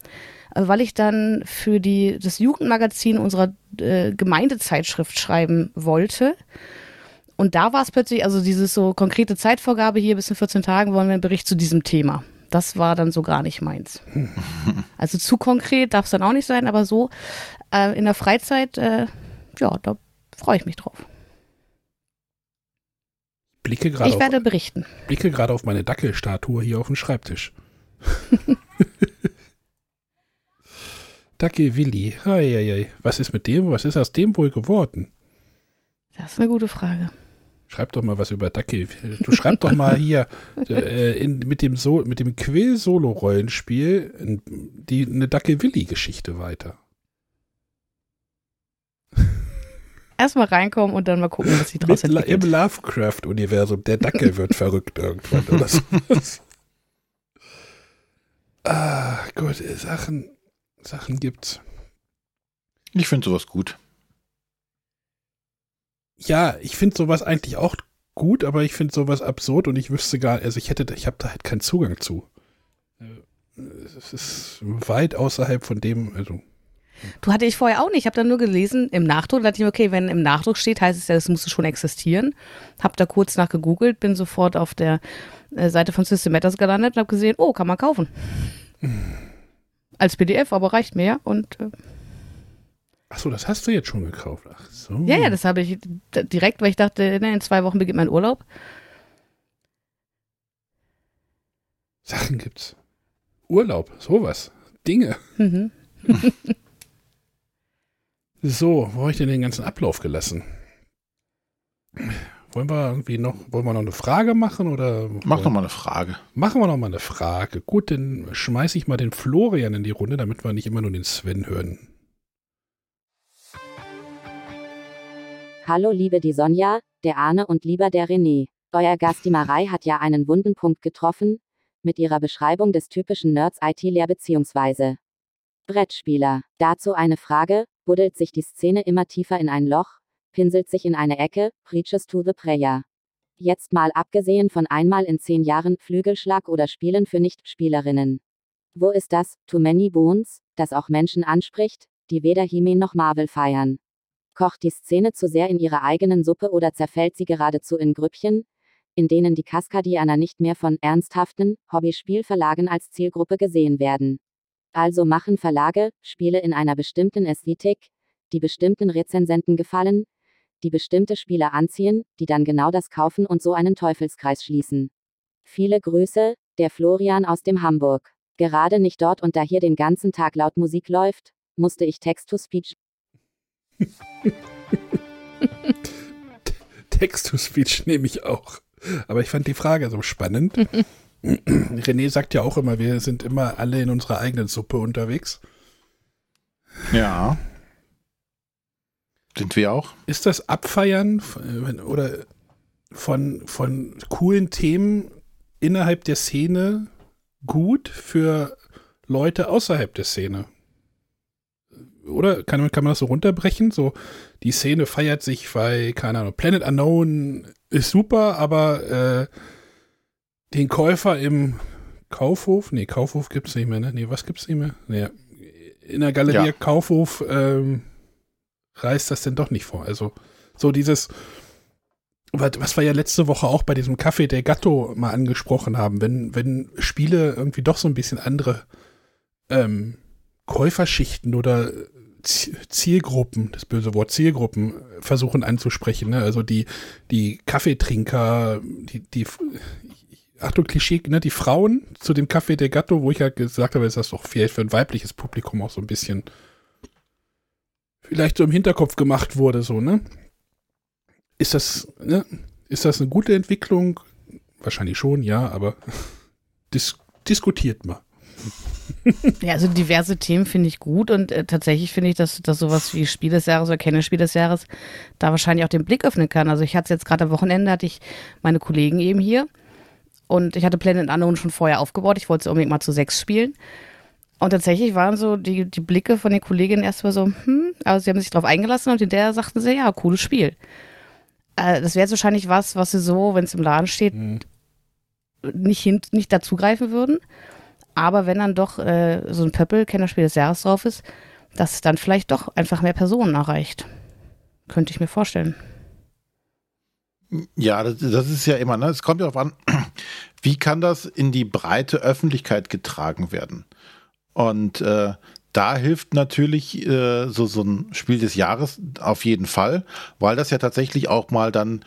äh, weil ich dann für die, das Jugendmagazin unserer äh, Gemeindezeitschrift schreiben wollte. Und da war es plötzlich, also dieses so konkrete Zeitvorgabe, hier bis in 14 Tagen wollen wir einen Bericht zu diesem Thema. Das war dann so gar nicht meins. Also zu konkret darf es dann auch nicht sein, aber so äh, in der Freizeit, äh, ja, da freue ich mich drauf. Blicke gerade Ich auf, werde berichten. blicke gerade auf meine Dackelstatue hier auf dem Schreibtisch. Dackel Willi. Eieiei. Was ist mit dem? Was ist aus dem wohl geworden? Das ist eine gute Frage. Schreib doch mal was über Dackel. Du schreib doch mal hier äh, in, mit dem, so mit dem Quill-Solo-Rollenspiel die eine Dackel-Willi-Geschichte weiter. Erstmal reinkommen und dann mal gucken, was sich daraus Mit, La- Im entwickelt. Lovecraft-Universum. Der Dackel wird verrückt irgendwann oder sowas. Ah, gut, äh, Sachen, Sachen gibt's. Ich finde sowas gut. Ja, ich finde sowas eigentlich auch gut, aber ich finde sowas absurd und ich wüsste gar, also ich hätte, da- ich habe da halt keinen Zugang zu. Äh, Es ist weit außerhalb von dem, also Du hatte ich vorher auch nicht. Ich habe dann nur gelesen im Nachdruck. Da dachte ich mir, okay, wenn im Nachdruck steht, heißt es ja, das musste schon existieren. Hab da kurz nach gegoogelt, bin sofort auf der äh, Seite von System Matters gelandet und habe gesehen, oh, kann man kaufen. Als PDF, aber reicht mir ja. Und äh, ach so, das hast du jetzt schon gekauft. Ach so. ja, ja, das habe ich direkt, weil ich dachte, ne, in zwei Wochen beginnt mein Urlaub. Sachen gibt's. Urlaub, sowas. Dinge. Mhm. So, wo habe ich denn den ganzen Ablauf gelassen? Wollen wir irgendwie noch, wollen wir noch eine Frage machen oder? Mach doch mal eine Frage. Machen wir noch mal eine Frage. Gut, dann schmeiße ich mal den Florian in die Runde, damit wir nicht immer nur den Sven hören. Hallo liebe die Sonja, der Arne und lieber der René. Euer Gast die Marei hat ja einen wunden Punkt getroffen, mit ihrer Beschreibung des typischen Nerds IT-Lehr bzw. Brettspieler. Dazu eine Frage, buddelt sich die Szene immer tiefer in ein Loch, pinselt sich in eine Ecke, preaches to the prayer. Jetzt mal abgesehen von einmal in zehn Jahren Flügelschlag oder Spielen für Nicht-Spielerinnen. Wo ist das, Too Many Bones, das auch Menschen anspricht, die weder He-Man noch Marvel feiern? Kocht die Szene zu sehr in ihrer eigenen Suppe oder zerfällt sie geradezu in Grüppchen, in denen die Kaskadianer nicht mehr von ernsthaften Hobbyspielverlagen als Zielgruppe gesehen werden? Also machen Verlage Spiele in einer bestimmten Ästhetik, die bestimmten Rezensenten gefallen, die bestimmte Spieler anziehen, die dann genau das kaufen und so einen Teufelskreis schließen. Viele Grüße, der Florian aus dem Hamburg. Gerade nicht dort und da hier den ganzen Tag laut Musik läuft, musste ich Text-to-Speech Text-to-Speech nehme ich auch. Aber ich fand die Frage so spannend. René sagt ja auch immer, wir sind immer alle in unserer eigenen Suppe unterwegs. Ja. Sind wir auch? Ist das Abfeiern oder von, von coolen Themen innerhalb der Szene gut für Leute außerhalb der Szene? Oder kann, man- kann man das so runterbrechen? So, die Szene feiert sich, weil, keine Ahnung, Planet Unknown ist super, aber äh, den Käufer im Kaufhof, nee, Kaufhof gibt's nicht mehr, ne? Nee, was gibt's nicht mehr? Nee, in der Galerie Ja. Kaufhof ähm, reißt das denn doch nicht vor. Also, so dieses, was, was wir ja letzte Woche auch bei diesem Café der Gatto mal angesprochen haben, wenn, wenn Spiele irgendwie doch so ein bisschen andere ähm, Käuferschichten oder Zielgruppen, das böse Wort Zielgruppen, versuchen anzusprechen. Ne? Also die, die Kaffeetrinker, die, die, Achtung, Klischee, ne, die Frauen zu dem Café der Gatto, wo ich ja halt gesagt habe, ist das doch vielleicht für ein weibliches Publikum auch so ein bisschen vielleicht so im Hinterkopf gemacht wurde, so, ne? Ist das, ne? Ist das eine gute Entwicklung? Wahrscheinlich schon, ja, aber dis diskutiert mal. Ja, also diverse Themen finde ich gut und äh, tatsächlich finde ich, dass, dass sowas wie Spiel des Jahres oder Kennerspiel des Jahres da wahrscheinlich auch den Blick öffnen kann. Also ich hatte es jetzt gerade am Wochenende, hatte ich meine Kollegen eben hier und ich hatte Planet Unknown schon vorher aufgebaut. Ich wollte es unbedingt mal zu sechs spielen. Und tatsächlich waren so die, die Blicke von den Kolleginnen erstmal so, hm, aber sie haben sich darauf eingelassen und in der sagten sie, ja, cooles Spiel. Äh, das wäre jetzt wahrscheinlich was, was sie so, wenn es im Laden steht, mhm. nicht, hin, nicht dazugreifen würden. Aber wenn dann doch äh, so ein Pöppel, Kennerspiel des Jahres drauf ist, dass es dann vielleicht doch einfach mehr Personen erreicht. Könnte ich mir vorstellen. Ja, das, das ist ja immer, ne? Es kommt ja darauf an, wie kann das in die breite Öffentlichkeit getragen werden? Und äh, da hilft natürlich äh, so, so ein Spiel des Jahres auf jeden Fall, weil das ja tatsächlich auch mal dann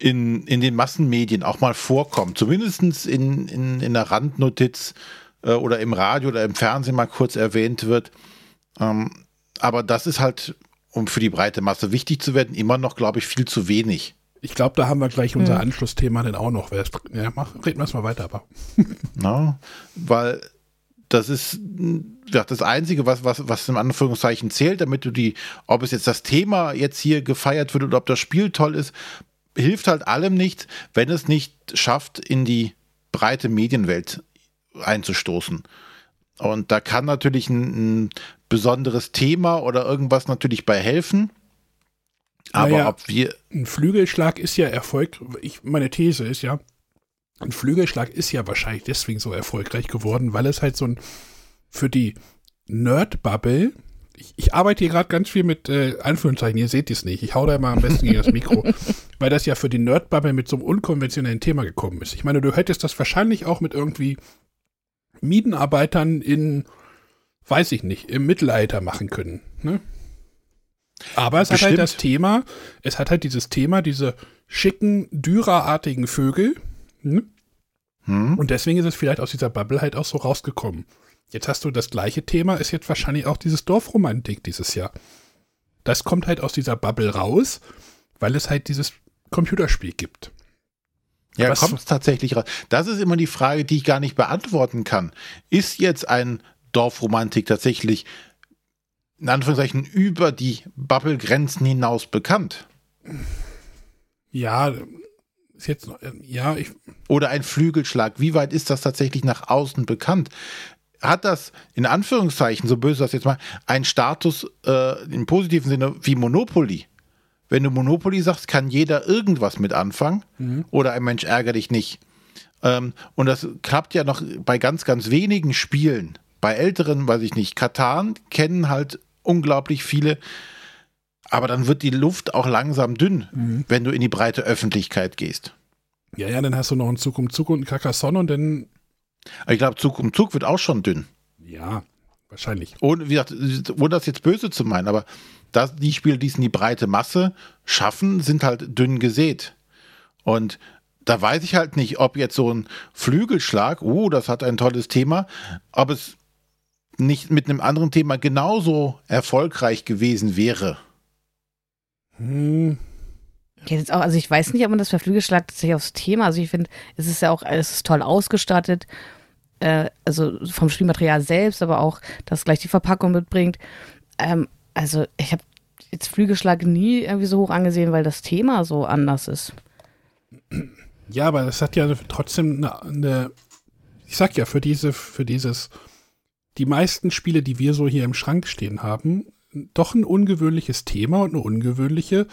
in, in den Massenmedien auch mal vorkommt. Zumindest in, in, in der Randnotiz äh, oder im Radio oder im Fernsehen mal kurz erwähnt wird. Ähm, aber das ist halt, um für die breite Masse wichtig zu werden, immer noch, glaube ich, viel zu wenig. Ich glaube, da haben wir gleich unser hm. Anschlussthema dann auch noch. Ja, mach, reden wir es mal weiter, aber. no, weil das ist ja, das Einzige, was, was, was im Anführungszeichen zählt, damit du die, ob es jetzt das Thema jetzt hier gefeiert wird oder ob das Spiel toll ist, hilft halt allem nicht, wenn es nicht schafft, in die breite Medienwelt einzustoßen. Und da kann natürlich ein, ein besonderes Thema oder irgendwas natürlich bei helfen. Aber naja, ob wir. Ein Flügelschlag ist ja Erfolg. Ich, meine These ist ja, ein Flügelschlag ist ja wahrscheinlich deswegen so erfolgreich geworden, weil es halt so ein für die Nerd-Bubble. Ich, ich, arbeite hier gerade ganz viel mit äh, Anführungszeichen, ihr seht es nicht. Ich hau da mal am besten gegen das Mikro, weil das ja für die Nerd-Bubble mit so einem unkonventionellen Thema gekommen ist. Ich meine, du hättest das wahrscheinlich auch mit irgendwie Mietenarbeitern in, weiß ich nicht, im Mittelalter machen können. Ne? Aber es Bestimmt. hat halt das Thema, es hat halt dieses Thema, diese schicken, dürerartigen Vögel, hm? Hm. Und deswegen ist es vielleicht aus dieser Bubble halt auch so rausgekommen. Jetzt hast du das gleiche Thema, ist jetzt wahrscheinlich auch dieses Dorfromantik dieses Jahr. Das kommt halt aus dieser Bubble raus, weil es halt dieses Computerspiel gibt. Ja, kommt es tatsächlich raus. Das ist immer die Frage, die ich gar nicht beantworten kann. Ist jetzt ein Dorfromantik tatsächlich in Anführungszeichen über die Bubble-Grenzen hinaus bekannt? Ja, ist jetzt, ja, ich. Oder ein Flügelschlag. Wie weit ist das tatsächlich nach außen bekannt? Hat das in Anführungszeichen, so böse das jetzt mal, einen Status äh, im positiven Sinne wie Monopoly? Wenn du Monopoly sagst, kann jeder irgendwas mit anfangen mhm. oder ein Mensch ärgere dich nicht. Ähm, und das klappt ja noch bei ganz, ganz wenigen Spielen. Bei älteren, weiß ich nicht, Katan kennen halt unglaublich viele aber dann wird die Luft auch langsam dünn, mhm. wenn du in die breite Öffentlichkeit gehst. Ja, ja, dann hast du noch einen Zug um Zug und einen Carcassonne und dann. Ich glaube, Zug um Zug wird auch schon dünn. Ja, wahrscheinlich. Und wie gesagt, ohne das jetzt böse zu meinen, aber das, die Spiele, die es in die breite Masse schaffen, sind halt dünn gesät. Und da weiß ich halt nicht, ob jetzt so ein Flügelschlag, oh, das hat ein tolles Thema, ob es nicht mit einem anderen Thema genauso erfolgreich gewesen wäre. Hm. Jetzt auch, also ich weiß nicht, ob man das bei Flügelschlag tatsächlich aufs Thema, also ich finde, es ist ja auch, es ist toll ausgestattet, äh, also vom Spielmaterial selbst, aber auch, dass gleich die Verpackung mitbringt. Ähm, also ich habe jetzt Flügelschlag nie irgendwie so hoch angesehen, weil das Thema so anders ist. Ja, aber es hat ja trotzdem eine, eine, ich sag ja, für diese, für dieses, die meisten Spiele, die wir so hier im Schrank stehen haben, doch ein ungewöhnliches Thema und eine ungewöhnliche,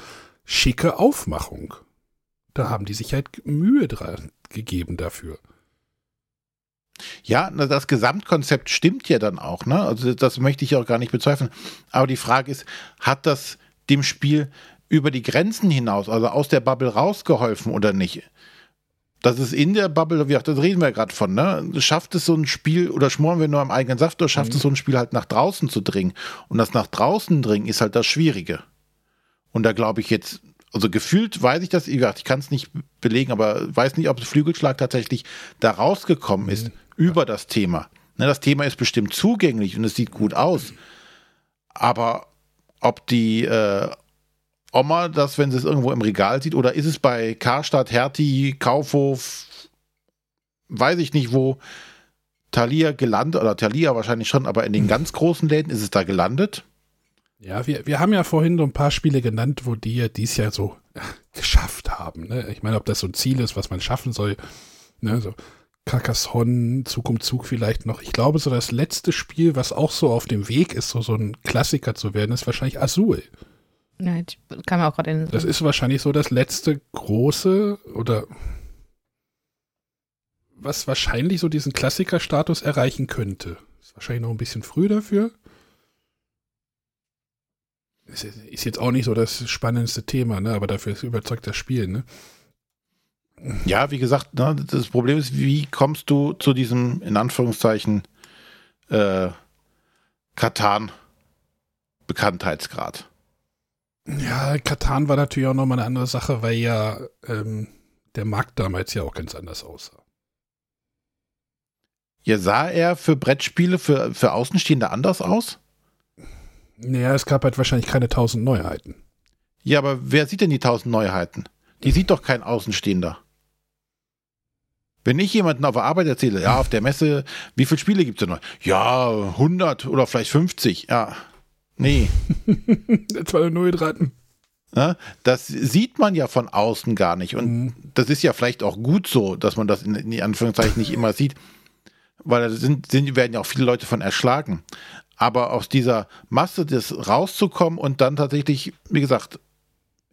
schicke Aufmachung. Da haben die sich halt Mühe dran gegeben dafür. Ja, das Gesamtkonzept stimmt ja dann auch, ne? Also das möchte ich auch gar nicht bezweifeln. Aber die Frage ist, hat das dem Spiel über die Grenzen hinaus, also aus der Bubble rausgeholfen oder nicht? Das ist in der Bubble, wie gesagt, das reden wir ja gerade von, ne? Schafft es so ein Spiel oder schmoren wir nur am eigenen Saft oder schafft mhm. es so ein Spiel halt nach draußen zu dringen? Und das nach draußen dringen ist halt das Schwierige. Und da glaube ich jetzt, also gefühlt weiß ich das, ich kann es nicht belegen, aber weiß nicht, ob Flügelschlag tatsächlich da rausgekommen ist mhm. über das Thema. Ne, das Thema ist bestimmt zugänglich und es sieht gut aus. Aber ob die äh, Oma das, wenn sie es irgendwo im Regal sieht, oder ist es bei Karstadt, Hertie, Kaufhof, weiß ich nicht wo, Thalia gelandet, oder Thalia wahrscheinlich schon, aber in den ganz großen Läden ist es da gelandet? Ja, wir, wir haben ja vorhin so ein paar Spiele genannt, wo die ja dies Jahr so geschafft haben. Ne? Ich meine, ob das so ein Ziel ist, was man schaffen soll. Ne? So Carcassonne, Zug um Zug vielleicht noch. Ich glaube, so das letzte Spiel, was auch so auf dem Weg ist, so, so ein Klassiker zu werden, ist wahrscheinlich Azul. Ja, kam mir auch gerade in Das ist wahrscheinlich so das letzte große oder was wahrscheinlich so diesen Klassikerstatus erreichen könnte. Ist wahrscheinlich noch ein bisschen früh dafür. Ist, jetzt auch nicht so das spannendste Thema, ne? aber dafür ist überzeugt das Spiel. Ne? Ja, wie gesagt, ne, das Problem ist, wie kommst du zu diesem, in Anführungszeichen, äh, Katan-Bekanntheitsgrad? Ja, Katan war natürlich auch nochmal eine andere Sache, weil ja ähm, der Markt damals ja auch ganz anders aussah. Ja, sah er für Brettspiele, für, für Außenstehende anders aus? Naja, es gab halt wahrscheinlich keine tausend Neuheiten. Ja, aber wer sieht denn die tausend Neuheiten? Die sieht doch kein Außenstehender. Wenn ich jemanden auf der Arbeit erzähle, ja, auf der Messe, wie viele Spiele gibt es denn noch? Ja, 100 oder vielleicht 50. Ja, nee. Jetzt war dran. Ja, das sieht man ja von außen gar nicht. Und mhm. das ist ja vielleicht auch gut so, dass man das in, in Anführungszeichen nicht immer sieht. Weil da sind, sind, werden ja auch viele Leute von erschlagen. Aber aus dieser Masse des rauszukommen und dann tatsächlich, wie gesagt,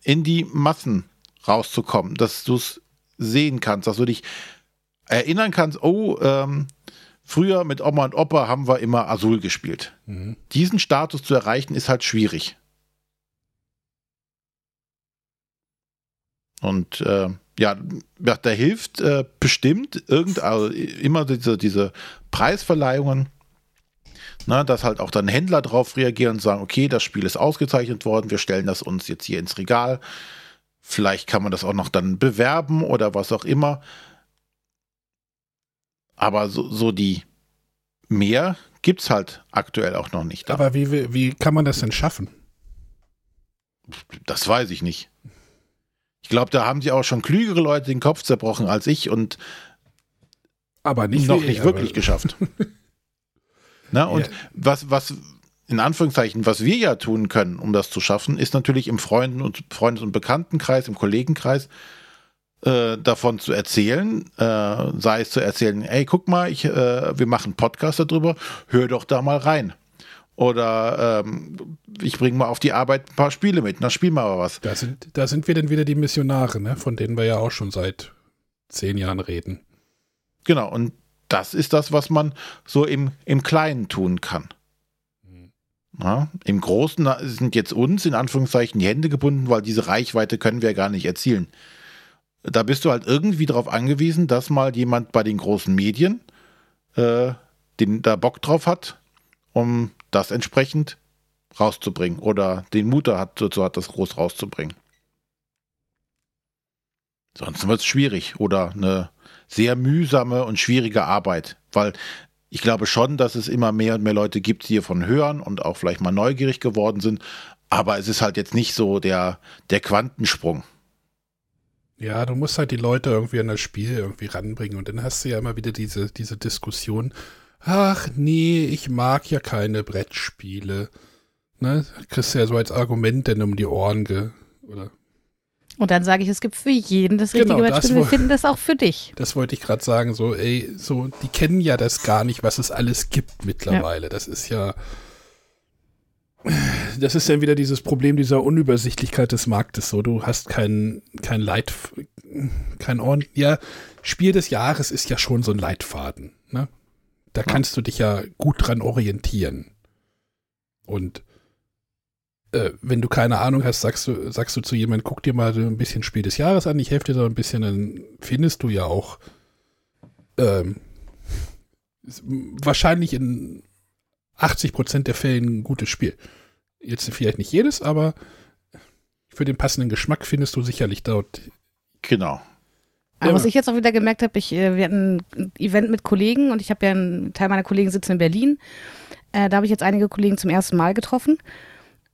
in die Massen rauszukommen, dass du es sehen kannst, dass du dich erinnern kannst, oh, ähm, früher mit Oma und Opa haben wir immer Azul gespielt. Mhm. Diesen Status zu erreichen ist halt schwierig. Und äh, ja, da hilft äh, bestimmt irgend, also immer diese, diese Preisverleihungen na, dass halt auch dann Händler drauf reagieren und sagen, okay, das Spiel ist ausgezeichnet worden, wir stellen das uns jetzt hier ins Regal. Vielleicht kann man das auch noch dann bewerben oder was auch immer. Aber so, so die mehr gibt es halt aktuell auch noch nicht. Aber wie, wie kann man das denn schaffen? Das weiß ich nicht. Ich glaube, da haben sie auch schon klügere Leute den Kopf zerbrochen als ich und aber nicht noch nicht wirklich geschafft. Ne? Und ja. was, was in Anführungszeichen, was wir ja tun können, um das zu schaffen, ist natürlich im Freunden- und Freundes- und Bekanntenkreis, im Kollegenkreis äh, davon zu erzählen, äh, sei es zu erzählen, ey, guck mal, ich, äh, wir machen Podcast darüber, hör doch da mal rein. Oder ähm, ich bringe mal auf die Arbeit ein paar Spiele mit, dann spielen wir aber was. Da sind, da sind wir dann wieder die Missionare, ne? von denen wir ja auch schon seit zehn Jahren reden. Genau, und das ist das, was man so im, im Kleinen tun kann. Ja, Im Großen sind jetzt uns in Anführungszeichen die Hände gebunden, weil diese Reichweite können wir gar nicht erzielen. Da bist du halt irgendwie darauf angewiesen, dass mal jemand bei den großen Medien äh, den da Bock drauf hat, um das entsprechend rauszubringen oder den hat, dazu hat, das groß rauszubringen. Sonst wird es schwierig oder eine sehr mühsame und schwierige Arbeit, weil ich glaube schon, dass es immer mehr und mehr Leute gibt, die hiervon hören und auch vielleicht mal neugierig geworden sind, aber es ist halt jetzt nicht so der, der Quantensprung. Ja, du musst halt die Leute irgendwie an das Spiel irgendwie ranbringen und dann hast du ja immer wieder diese, diese Diskussion, ach nee, ich mag ja keine Brettspiele. Ne? Kriegst du ja so als Argument denn um die Ohren ge oder und dann sage ich, es gibt für jeden das richtige genau, Brettspiel. Wir finden das auch für dich. Das wollte ich gerade sagen. So, ey, so, die kennen ja das gar nicht, was es alles gibt mittlerweile. Ja. Das ist ja. Das ist dann wieder dieses Problem dieser Unübersichtlichkeit des Marktes. So, du hast kein, kein Leit, kein Ort. Ja, Spiel des Jahres ist ja schon so ein Leitfaden. Ne? Da kannst du dich ja gut dran orientieren. Und äh, wenn du keine Ahnung hast, sagst du, sagst du zu jemandem, guck dir mal so ein bisschen Spiel des Jahres an, ich helfe dir so ein bisschen, dann findest du ja auch ähm, wahrscheinlich in 80 Prozent der Fällen ein gutes Spiel. Jetzt vielleicht nicht jedes, aber für den passenden Geschmack findest du sicherlich dort. Genau. Aber was ich jetzt auch wieder gemerkt habe, ich, äh, wir hatten ein Event mit Kollegen und ich habe ja einen Teil meiner Kollegen sitzen in Berlin. Äh, da habe ich jetzt einige Kollegen zum ersten Mal getroffen.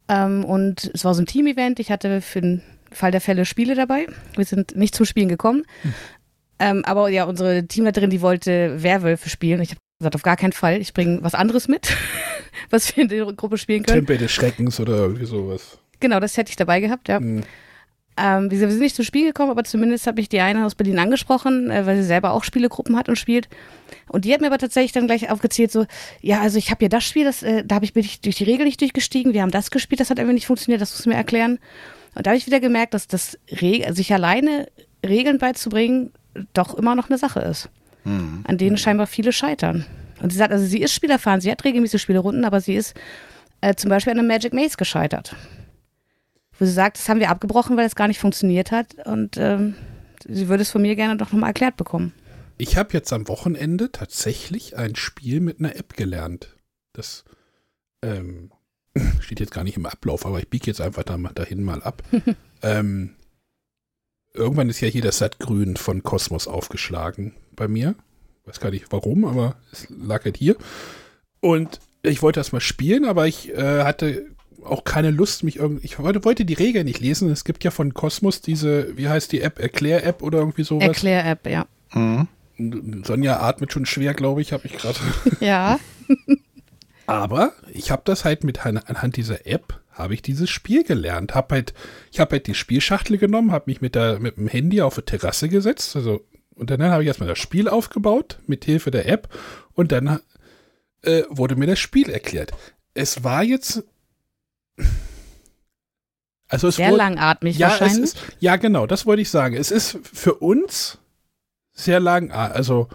Ähm, und es war so ein Team-Event. Ich hatte für den Fall der Fälle Spiele dabei. Wir sind nicht zum Spielen gekommen. Hm. Ähm, aber ja, unsere Teamleiterin, die wollte Werwölfe spielen. Ich habe gesagt, auf gar keinen Fall. Ich bringe was anderes mit, was wir in der Gruppe spielen können. Tempel des Schreckens oder irgendwie sowas. Genau, das hätte ich dabei gehabt, ja. Mhm. Ähm, wir sind nicht zum Spiel gekommen, aber zumindest habe ich die eine aus Berlin angesprochen, äh, weil sie selber auch Spielegruppen hat und spielt. Und die hat mir aber tatsächlich dann gleich aufgezählt, so, ja, also ich habe ja das Spiel, das, äh, da habe ich bin ich durch die Regel nicht durchgestiegen, wir haben das gespielt, das hat irgendwie nicht funktioniert, das muss mir erklären. Und da habe ich wieder gemerkt, dass das Re sich alleine Regeln beizubringen doch immer noch eine Sache ist, mhm. an denen scheinbar viele scheitern. Und sie sagt, also sie ist spielerfahren, sie hat regelmäßig Spielerunden, aber sie ist äh, zum Beispiel an einem Magic Maze gescheitert wo sie sagt, das haben wir abgebrochen, weil es gar nicht funktioniert hat und ähm, sie würde es von mir gerne doch nochmal erklärt bekommen. Ich habe jetzt am Wochenende tatsächlich ein Spiel mit einer App gelernt. Das ähm, steht jetzt gar nicht im Ablauf, aber ich biege jetzt einfach da, dahin mal ab. ähm, irgendwann ist ja hier das Sattgrün von Kosmos aufgeschlagen bei mir. Weiß gar nicht warum, aber es lag halt hier. Und ich wollte das mal spielen, aber ich äh, hatte auch keine Lust, mich irgendwie. Ich wollte, wollte die Regeln nicht lesen. Es gibt ja von Cosmos diese, wie heißt die App? Erklär-App oder irgendwie sowas. Erklär-App, ja. Mhm. Sonja atmet schon schwer, glaube ich, habe ich gerade. Ja. Aber ich habe das halt mit anhand dieser App habe ich dieses Spiel gelernt. Hab halt, ich habe halt die Spielschachtel genommen, habe mich mit, der, mit dem Handy auf eine Terrasse gesetzt, also und dann habe ich erstmal das Spiel aufgebaut mit Hilfe der App und dann äh, wurde mir das Spiel erklärt. Es war jetzt also es Sehr wurde, langatmig ja, wahrscheinlich. Ist, ja, genau, das wollte ich sagen. Es ist für uns sehr lang, also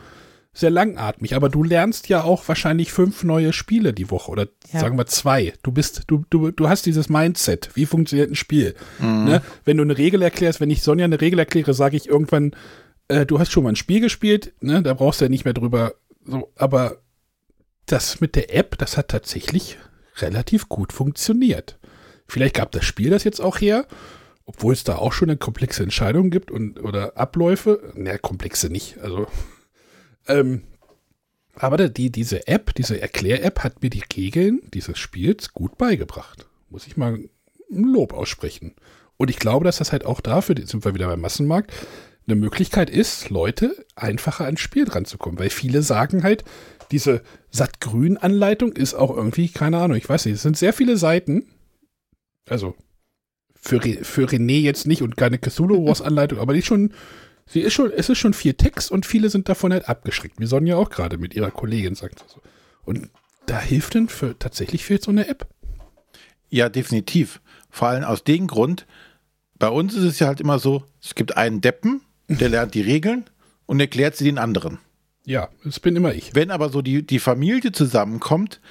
sehr langatmig, aber du lernst ja auch wahrscheinlich fünf neue Spiele die Woche oder ja. sagen wir zwei. Du bist, du, du, du hast dieses Mindset. Wie funktioniert ein Spiel? Mhm. Ne? Wenn du eine Regel erklärst, wenn ich Sonja eine Regel erkläre, sage ich irgendwann, äh, du hast schon mal ein Spiel gespielt, ne? da brauchst du ja nicht mehr drüber. So, aber das mit der App, das hat tatsächlich relativ gut funktioniert. Vielleicht gab das Spiel das jetzt auch her, obwohl es da auch schon eine komplexe Entscheidung gibt und oder Abläufe. Naja, komplexe nicht. Also, ähm, aber die, diese App, diese Erklär-App hat mir die Regeln dieses Spiels gut beigebracht. Muss ich mal ein Lob aussprechen. Und ich glaube, dass das halt auch dafür, jetzt sind wir wieder beim Massenmarkt, eine Möglichkeit ist, Leute einfacher ans Spiel dran zu kommen. Weil viele sagen halt, diese Sattgrün-Anleitung ist auch irgendwie, keine Ahnung, ich weiß nicht, es sind sehr viele Seiten. Also für, für René jetzt nicht und keine Cthulhu Wars Anleitung, aber die schon, sie ist schon, es ist schon viel Text und viele sind davon halt abgeschreckt, wie Sonja auch gerade mit ihrer Kollegin sagt. Und da hilft denn für, tatsächlich fehlt so eine App. Ja, definitiv. Vor allem aus dem Grund, bei uns ist es ja halt immer so, es gibt einen Deppen, der lernt die Regeln und erklärt sie den anderen. Ja, das bin immer ich. Wenn aber so die, die Familie zusammenkommt,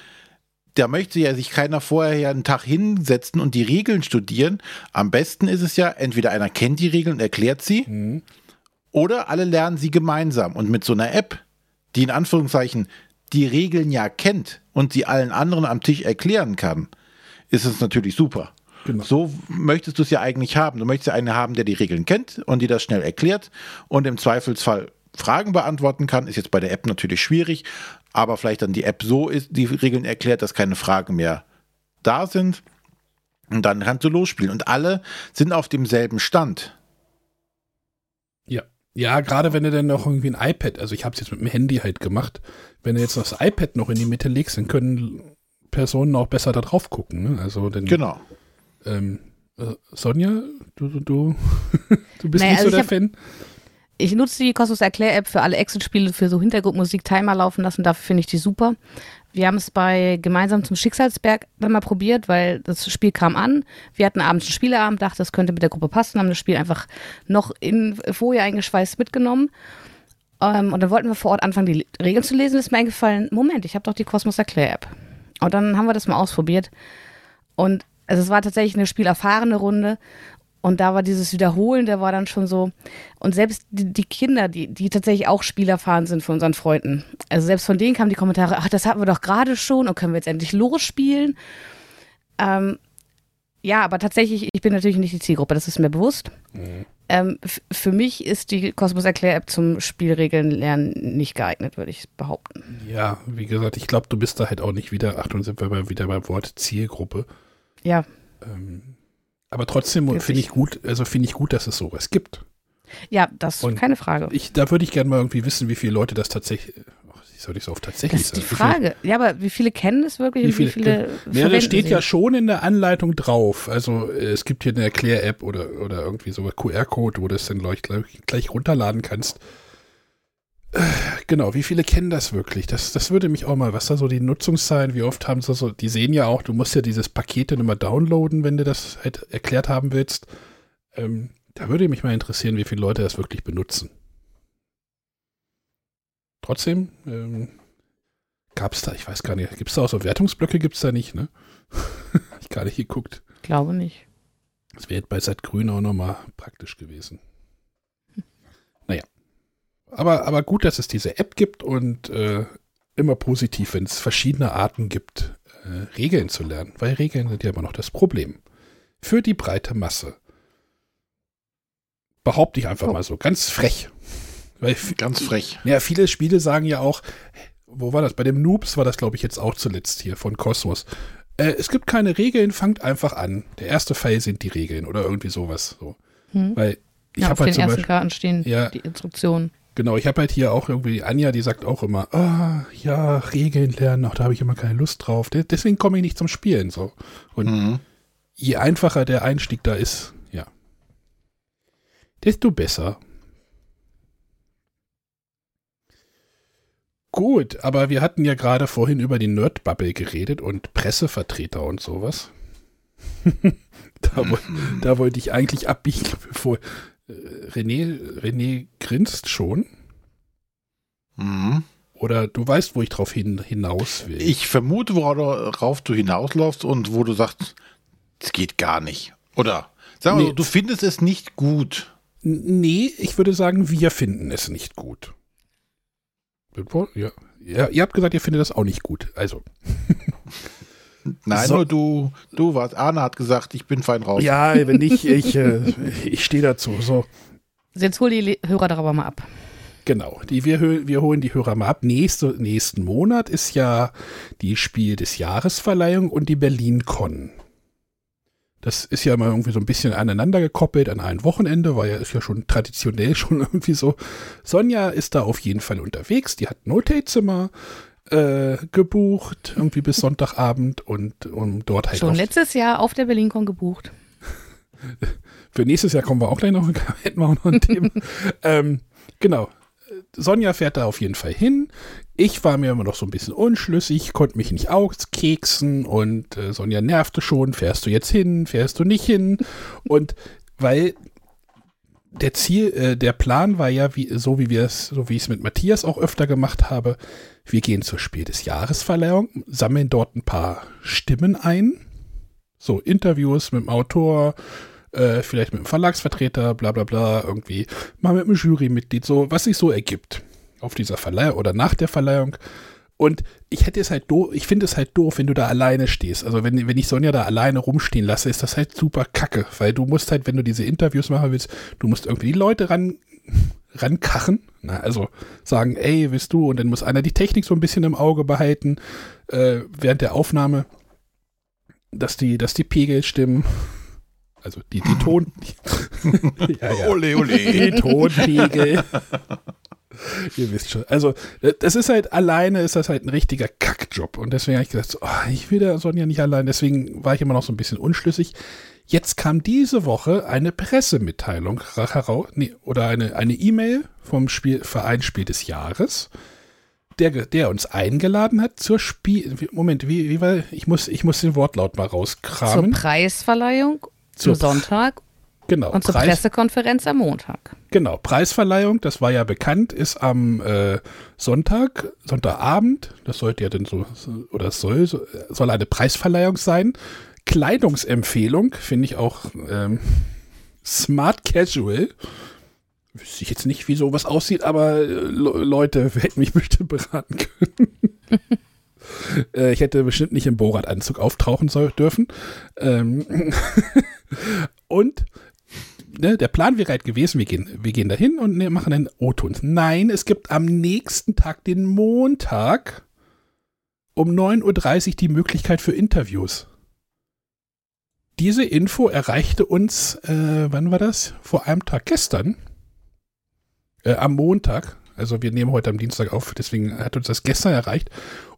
da möchte ja sich keiner vorher einen Tag hinsetzen und die Regeln studieren. Am besten ist es ja, entweder einer kennt die Regeln und erklärt sie, mhm. oder alle lernen sie gemeinsam. Und mit so einer App, die in Anführungszeichen die Regeln ja kennt und sie allen anderen am Tisch erklären kann, ist es natürlich super. Genau. So möchtest du es ja eigentlich haben. Du möchtest ja einen haben, der die Regeln kennt und die das schnell erklärt und im Zweifelsfall Fragen beantworten kann. Ist jetzt bei der App natürlich schwierig, aber vielleicht dann die App so ist, die Regeln erklärt, dass keine Fragen mehr da sind. Und dann kannst du losspielen. Und alle sind auf demselben Stand. Ja. Ja, gerade wenn du dann noch irgendwie ein iPad, also ich habe es jetzt mit dem Handy halt gemacht, wenn du jetzt das iPad noch in die Mitte legst, dann können Personen auch besser da drauf gucken. Ne? Also dann, genau. Ähm, äh, Sonja, du, du, du, du bist naja, nicht so also der Fan ich nutze die Cosmos Erklär-App für alle Exit-Spiele, für so Hintergrundmusik, Timer laufen lassen. Dafür finde ich die super. Wir haben es bei Gemeinsam zum Schicksalsberg dann mal probiert, weil das Spiel kam an. Wir hatten abends einen Spieleabend, dachte, das könnte mit der Gruppe passen, haben das Spiel einfach noch in Folie eingeschweißt mitgenommen. Ähm, und dann wollten wir vor Ort anfangen, die Regeln zu lesen. Ist mir eingefallen, Moment, ich habe doch die Cosmos Erklär-App. Und dann haben wir das mal ausprobiert. Und also es war tatsächlich eine spielerfahrene Runde und da war dieses Wiederholen, der war dann schon so. Und selbst die, die Kinder, die, die tatsächlich auch spielerfahren sind von unseren Freunden, also selbst von denen kamen die Kommentare, ach, das hatten wir doch gerade schon und können wir jetzt endlich losspielen. Ähm, ja, aber tatsächlich, ich bin natürlich nicht die Zielgruppe, das ist mir bewusst. Mhm. Ähm, für mich ist die Cosmos Erklär-App zum Spielregeln lernen nicht geeignet, würde ich behaupten. Ja, wie gesagt, ich glaube, du bist da halt auch nicht wieder, Achtung, sind wir wieder beim Wort Zielgruppe. Ja. Ähm, aber trotzdem finde ich gut, also finde ich gut, dass es sowas gibt. Ja, das Und keine Frage. Ich, da würde ich gerne mal irgendwie wissen, wie viele Leute das tatsächlich, ach, wie soll ich so auf tatsächlich Das ist die sagen? Wie viele- Frage. Ja, aber wie viele kennen es wirklich Wie und wie viele, viele ja, das steht sie? ja schon in der Anleitung drauf. Also äh, es gibt hier eine Erklär-App oder, oder irgendwie so ein QR-Code, wo du das dann gleich, gleich runterladen kannst. Genau, wie viele kennen das wirklich? Das, das würde mich auch mal, was da so die Nutzungszahlen, wie oft haben sie so, die sehen ja auch, du musst ja dieses Paket dann immer downloaden, wenn du das halt erklärt haben willst. Ähm, da würde mich mal interessieren, wie viele Leute das wirklich benutzen. Trotzdem, ähm, gab es da, ich weiß gar nicht, gibt es da auch so Wertungsblöcke, gibt es da nicht, ne? Ich gar nicht geguckt. Glaube nicht. Das wäre bei Sat Grün auch nochmal praktisch gewesen. Aber, aber gut, dass es diese App gibt und äh, immer positiv, wenn es verschiedene Arten gibt, äh, Regeln zu lernen, weil Regeln sind ja immer noch das Problem. Für die breite Masse. Behaupte ich einfach Oh. mal so, ganz frech. Weil Ganz frech. ja, viele Spiele sagen ja auch, wo war das? Bei dem Noobs war das, glaube ich, jetzt auch zuletzt hier von Cosmos. Äh, es gibt keine Regeln, fangt einfach an. Der erste Fall sind die Regeln oder irgendwie sowas. So. Hm? Weil ich ja, auf habe halt den ersten Beispiel, Karten stehen Ja. die Instruktionen. Genau, ich habe halt hier auch irgendwie Anja, die sagt auch immer, ah, ja, Regeln lernen, auch da habe ich immer keine Lust drauf. De deswegen komme ich nicht zum Spielen. So. Und Mhm. je einfacher der Einstieg da ist, ja, desto besser. Gut, aber wir hatten ja gerade vorhin über die Nerdbubble geredet und Pressevertreter und sowas. da, woll- da wollte ich eigentlich abbiegen, bevor René, René grinst schon. Mhm. Oder du weißt, wo ich drauf hin, hinaus will. Ich vermute, worauf du hinausläufst und wo du sagst, es geht gar nicht. Oder sagen wir Nee. so, du findest es nicht gut. Nee, ich würde sagen, wir finden es nicht gut. Ja. ja, ihr habt gesagt, ihr findet das auch nicht gut. Also. Nein, So. nur du, du warst. Arne hat gesagt, ich bin fein raus. Ja, wenn nicht, ich, äh, ich stehe dazu. So, Jetzt hol die Hörer darüber mal ab. genau. Die, wir, wir holen die Hörer mal ab. Nächste, nächsten Monat ist ja die Spiel des Jahresverleihung und die Berlin-Con. Das ist ja immer irgendwie so ein bisschen aneinander gekoppelt an ein Wochenende, weil ja ist ja schon traditionell schon irgendwie so. Sonja ist da auf jeden Fall unterwegs. Die hat ein Hotelzimmer äh, gebucht, irgendwie bis Sonntagabend und um dort halt Schon letztes Jahr auf der BerlinCon gebucht. Für nächstes Jahr kommen wir auch gleich noch, hätten wir auch noch ein Thema. ähm, genau. Sonja fährt da auf jeden Fall hin. Ich war mir immer noch so ein bisschen unschlüssig, konnte mich nicht auskeksen und äh, Sonja nervte schon. Fährst du jetzt hin? Fährst du nicht hin? Und weil der Ziel, äh, der Plan war ja, wie, so wie wir es, so wie ich es mit Matthias auch öfter gemacht habe, wir gehen zur Spiel des Jahresverleihung, sammeln dort ein paar Stimmen ein. So, Interviews mit dem Autor, äh, vielleicht mit dem Verlagsvertreter, bla bla bla, irgendwie mal mit einem Jurymitglied, so, was sich so ergibt auf dieser Verleihung oder nach der Verleihung. Und ich hätte es halt doof, ich finde es halt doof, wenn du da alleine stehst. Also wenn, wenn ich Sonja da alleine rumstehen lasse, ist das halt super kacke, weil du musst halt, wenn du diese Interviews machen willst, du musst irgendwie die Leute ran, rankachen. Na, also sagen, ey, willst du? Und dann muss einer die Technik so ein bisschen im Auge behalten, äh, während der Aufnahme, dass die, dass die Pegel stimmen. Also die, die Ton. ja, ja. Ole, ole. Die Tonpegel. Ihr wisst schon. Also, das ist halt, alleine ist das halt ein richtiger Kackjob. Und deswegen habe ich gesagt, so, oh, ich will da Sonja nicht allein. Deswegen war ich immer noch so ein bisschen unschlüssig. Jetzt kam diese Woche eine Pressemitteilung heraus, nee, oder eine eine E-Mail vom Spiel, Verein Spiel des Jahres, der, der uns eingeladen hat zur Spiel. Moment, wie, wie war, ich muss, ich muss den Wortlaut mal Zur rauskramen. Preisverleihung Zur am Sonntag genau, und zur Preis- Pressekonferenz am Montag. Genau, Preisverleihung, das war ja bekannt, ist am äh, Sonntag, Sonntagabend, das sollte ja dann so, oder soll, so, soll eine Preisverleihung sein. Kleidungsempfehlung finde ich auch ähm, Smart Casual. Wüsste ich jetzt nicht, wie sowas aussieht, aber äh, Le Leute hätten mich bestimmt beraten können. äh, ich hätte bestimmt nicht im Borat-Anzug auftauchen soll, dürfen. Ähm und ne, der Plan wäre halt gewesen, wir gehen, wir gehen dahin und ne, machen einen O-Ton. Nein, es gibt am nächsten Tag, den Montag, um 9.30 Uhr die Möglichkeit für Interviews. Diese Info erreichte uns, äh, wann war das? Vor einem Tag, gestern. Äh, am Montag. Also wir nehmen heute am Dienstag auf, deswegen hat uns das gestern erreicht.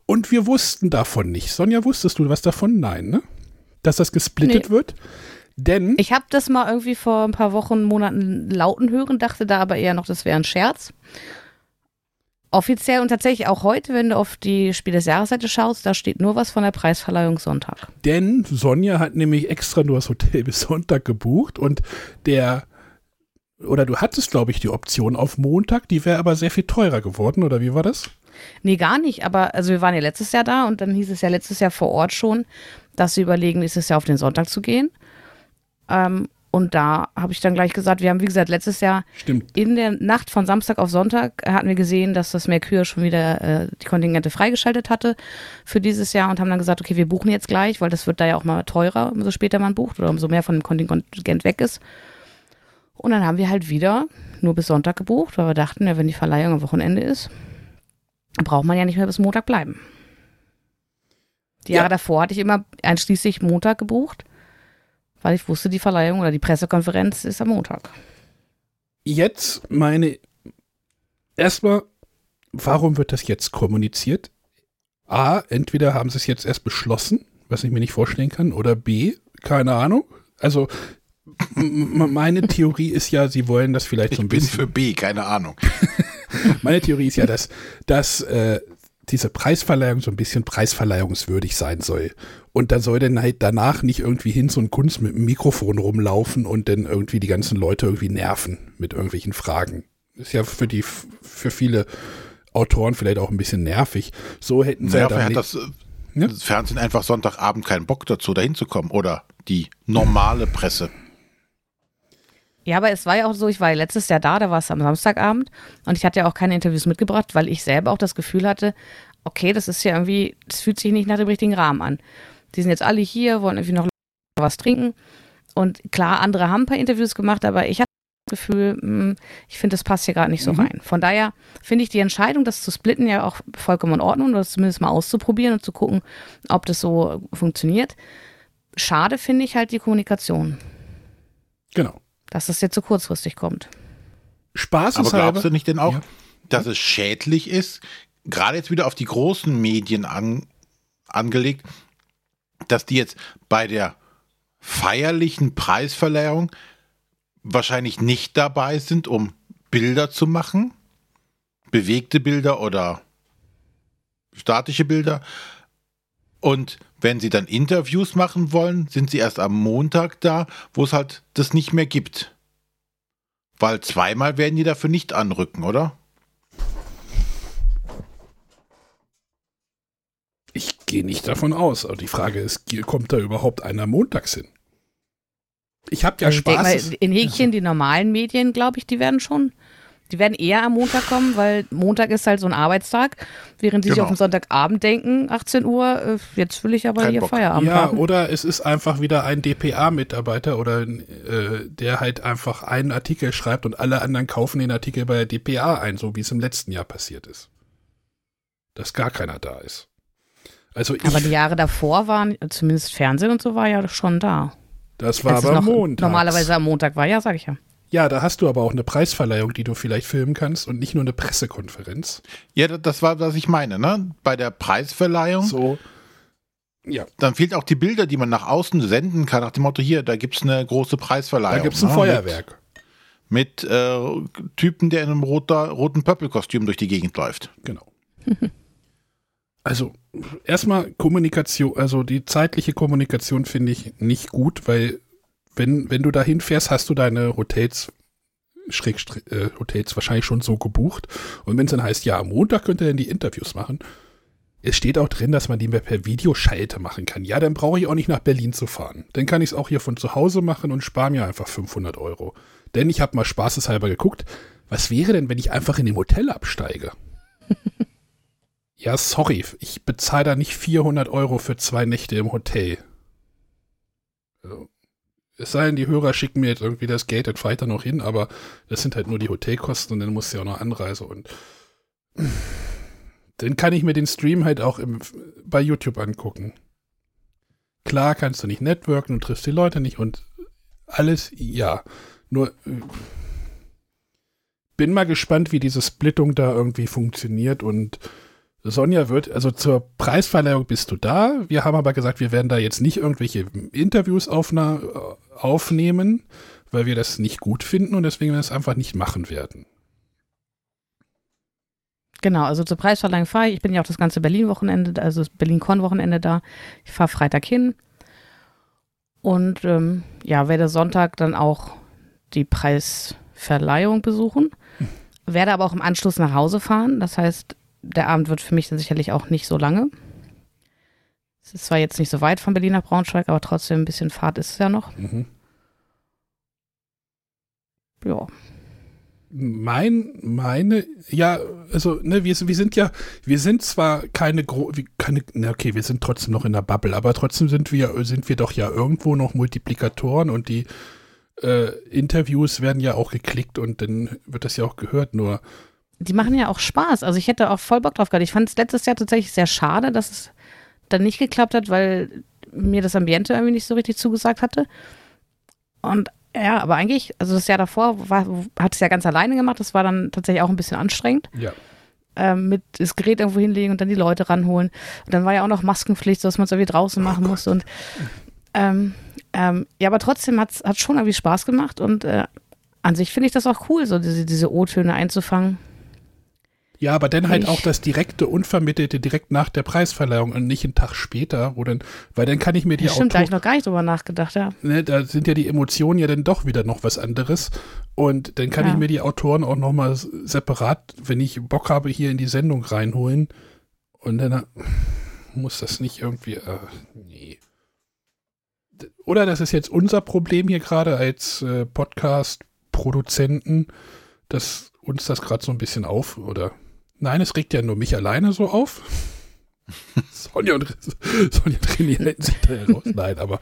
Und wir wussten davon nicht. Sonja, wusstest du was davon? Nein, ne? Dass das gesplittet Nee. wird? Denn Ich habe das mal irgendwie vor ein paar Wochen, Monaten lauten hören, dachte da aber eher noch, das wäre ein Scherz. Offiziell und tatsächlich auch heute, wenn du auf die Spiel des Jahresseite schaust, da steht nur was von der Preisverleihung Sonntag. Denn Sonja hat nämlich extra nur das Hotel bis Sonntag gebucht und der, oder du hattest, glaube ich, die Option auf Montag, die wäre aber sehr viel teurer geworden, oder wie war das? Nee, gar nicht, aber also wir waren ja letztes Jahr da und dann hieß es ja letztes Jahr vor Ort schon, dass sie überlegen, nächstes Jahr auf den Sonntag zu gehen. Ähm, und da habe ich dann gleich gesagt, wir haben, wie gesagt, letztes Jahr Stimmt. in der Nacht von Samstag auf Sonntag hatten wir gesehen, dass das Mercure schon wieder äh, die Kontingente freigeschaltet hatte für dieses Jahr und haben dann gesagt, okay, wir buchen jetzt gleich, weil das wird da ja auch mal teurer, umso später man bucht oder umso mehr von dem Kontingent weg ist. Und dann haben wir halt wieder nur bis Sonntag gebucht, weil wir dachten, ja, wenn die Verleihung am Wochenende ist, braucht man ja nicht mehr bis Montag bleiben. Die Ja. Jahre davor hatte ich immer einschließlich Montag gebucht, weil ich wusste, die Verleihung oder die Pressekonferenz ist am Montag. Jetzt meine, erstmal, warum wird das jetzt kommuniziert? A, entweder haben sie es jetzt erst beschlossen, was ich mir nicht vorstellen kann, oder B, keine Ahnung. Also, meine Theorie ist ja, sie wollen das vielleicht so Ich ein bin bisschen. für B, keine Ahnung. Meine Theorie ist ja, dass, dass äh, diese Preisverleihung so ein bisschen preisverleihungswürdig sein soll. Und da soll dann halt danach nicht irgendwie hin so ein Kunst mit dem Mikrofon rumlaufen und dann irgendwie die ganzen Leute irgendwie nerven mit irgendwelchen Fragen. Ist ja für die, für viele Autoren vielleicht auch ein bisschen nervig. So hätten sie Naja, am vielleicht hat ne- das, das Fernsehen einfach Sonntagabend keinen Bock dazu, dahin zu kommen. Oder die normale Presse. Ja, aber es war ja auch so, ich war ja letztes Jahr da, da war es am Samstagabend und ich hatte ja auch keine Interviews mitgebracht, weil ich selber auch das Gefühl hatte, okay, das ist ja irgendwie, das fühlt sich nicht nach dem richtigen Rahmen an. Die sind jetzt alle hier, wollen irgendwie noch was trinken und klar, andere haben ein paar Interviews gemacht, aber ich hatte das Gefühl, hm, ich finde, das passt hier gerade nicht so Mhm. rein. Von daher finde ich die Entscheidung, das zu splitten, ja auch vollkommen in Ordnung oder das zumindest mal auszuprobieren und zu gucken, ob das so funktioniert. Schade finde ich halt die Kommunikation, Genau. dass das jetzt so kurzfristig kommt. Spaß Aber ist halber. glaubst du nicht denn auch, Ja. dass es schädlich ist, gerade jetzt wieder auf die großen Medien an, angelegt, dass die jetzt bei der feierlichen Preisverleihung wahrscheinlich nicht dabei sind, um Bilder zu machen, bewegte Bilder oder statische Bilder. Und wenn sie dann Interviews machen wollen, sind sie erst am Montag da, wo es halt das nicht mehr gibt. Weil zweimal werden die dafür nicht anrücken, oder? Ich gehe nicht davon aus. Aber die Frage ist, kommt da überhaupt einer montags hin? Ich habe ja Also Spaß. mal, in Häkchen, die normalen Medien, glaube ich, die werden schon, die werden eher am Montag kommen, weil Montag ist halt so ein Arbeitstag, während die sich Genau. auf den Sonntagabend denken, 18 Uhr, äh, jetzt will ich aber Kein hier Bock. Feierabend Ja, haben. oder es ist einfach wieder ein DPA-Mitarbeiter oder äh, der halt einfach einen Artikel schreibt und alle anderen kaufen den Artikel bei der DPA ein, so wie es im letzten Jahr passiert ist. Dass gar keiner da ist. Also ich, Aber die Jahre davor waren, zumindest Fernsehen und so war ja schon da. das war es aber noch Montag. Normalerweise am Montag war, ja, sag ich ja. Ja, da hast du aber auch eine Preisverleihung, die du vielleicht filmen kannst und nicht nur eine Pressekonferenz. Ja, das- das war, was ich meine, ne? Bei der Preisverleihung, So. Ja, dann fehlt auch die Bilder, die man nach außen senden kann, nach dem Motto, hier, da gibt's eine große Preisverleihung. da gibt es ein ne? Feuerwerk. Mit, mit äh, Typen, der in einem roter, roten Pöppelkostüm durch die Gegend läuft. Genau. Also erstmal Kommunikation, also die zeitliche Kommunikation finde ich nicht gut, weil wenn, wenn du da hinfährst, hast du deine Hotels, Schrägstrich, äh, Hotels wahrscheinlich schon so gebucht. Und wenn es dann heißt, ja, am Montag könnt ihr dann die Interviews machen, es steht auch drin, dass man die per Videoschalte machen kann. Ja, dann brauche ich auch nicht nach Berlin zu fahren. Dann kann ich es auch hier von zu Hause machen und spare mir einfach 500 Euro. Denn ich habe mal spaßeshalber geguckt, was wäre denn, wenn ich einfach in dem Hotel absteige? Ja, sorry, ich bezahle da nicht 400 Euro für zwei Nächte im Hotel. Also, es sei denn, die Hörer schicken mir jetzt irgendwie das Geld, ich da noch hin, aber das sind halt nur die Hotelkosten und dann muss ja auch noch Anreise und dann kann ich mir den Stream halt auch im, bei YouTube angucken. Klar kannst du nicht networken und triffst die Leute nicht und alles, ja. Nur äh, bin mal gespannt, wie diese Splittung da irgendwie funktioniert und Sonja wird, also zur Preisverleihung bist du da. Wir haben aber gesagt, wir werden da jetzt nicht irgendwelche Interviews aufnehmen, weil wir das nicht gut finden und deswegen wir das einfach nicht machen werden. Genau, also zur Preisverleihung fahre ich. Ich bin ja auch das ganze Berlin-Wochenende, also das Berlin-Con-Wochenende da. Ich fahre Freitag hin und ähm, ja, werde Sonntag dann auch die Preisverleihung besuchen. Hm. Werde aber auch im Anschluss nach Hause fahren. Das heißt, der Abend wird für mich dann sicherlich auch nicht so lange. Es ist zwar jetzt nicht so weit von Berlin nach Braunschweig, aber trotzdem ein bisschen Fahrt ist es ja noch. Mhm. Ja. Mein, meine, ja, also, ne, wir, wir sind ja, wir sind zwar keine, Gro keine, ne, okay, wir sind trotzdem noch in der Bubble, aber trotzdem sind wir, sind wir doch ja irgendwo noch Multiplikatoren und die äh, Interviews werden ja auch geklickt und dann wird das ja auch gehört, nur die machen ja auch Spaß. Also ich hätte auch voll Bock drauf gehabt. Ich fand es letztes Jahr tatsächlich sehr schade, dass es dann nicht geklappt hat, weil mir das Ambiente irgendwie nicht so richtig zugesagt hatte. Und ja, aber eigentlich, also das Jahr davor war, hat es ja ganz alleine gemacht. Das war dann tatsächlich auch ein bisschen anstrengend. Ja. Ähm, mit das Gerät irgendwo hinlegen und dann die Leute ranholen. Und dann war ja auch noch Maskenpflicht, dass man es irgendwie draußen machen oh musste. Und ähm, ähm, ja, aber trotzdem hat es schon irgendwie Spaß gemacht und äh, an sich finde ich das auch cool, so diese, diese O-Töne einzufangen. Ja, aber dann halt ich. auch das direkte, unvermittelte direkt nach der Preisverleihung und nicht einen Tag später, wo dann, weil dann kann ich mir die ja, Stimmt, da habe ich noch gar nicht drüber nachgedacht, ja. Ne, da sind ja die Emotionen ja dann doch wieder noch was anderes. Und dann kann ja. ich mir die Autoren auch nochmal separat, wenn ich Bock habe, hier in die Sendung reinholen. Und dann muss das nicht irgendwie, äh, nee. Oder das ist jetzt unser Problem hier gerade als äh, Podcast-Produzenten, dass uns das gerade so ein bisschen auf, oder Nein, es regt ja nur mich alleine so auf. Sonja und, Sonja trainieren sich da raus. Nein, aber.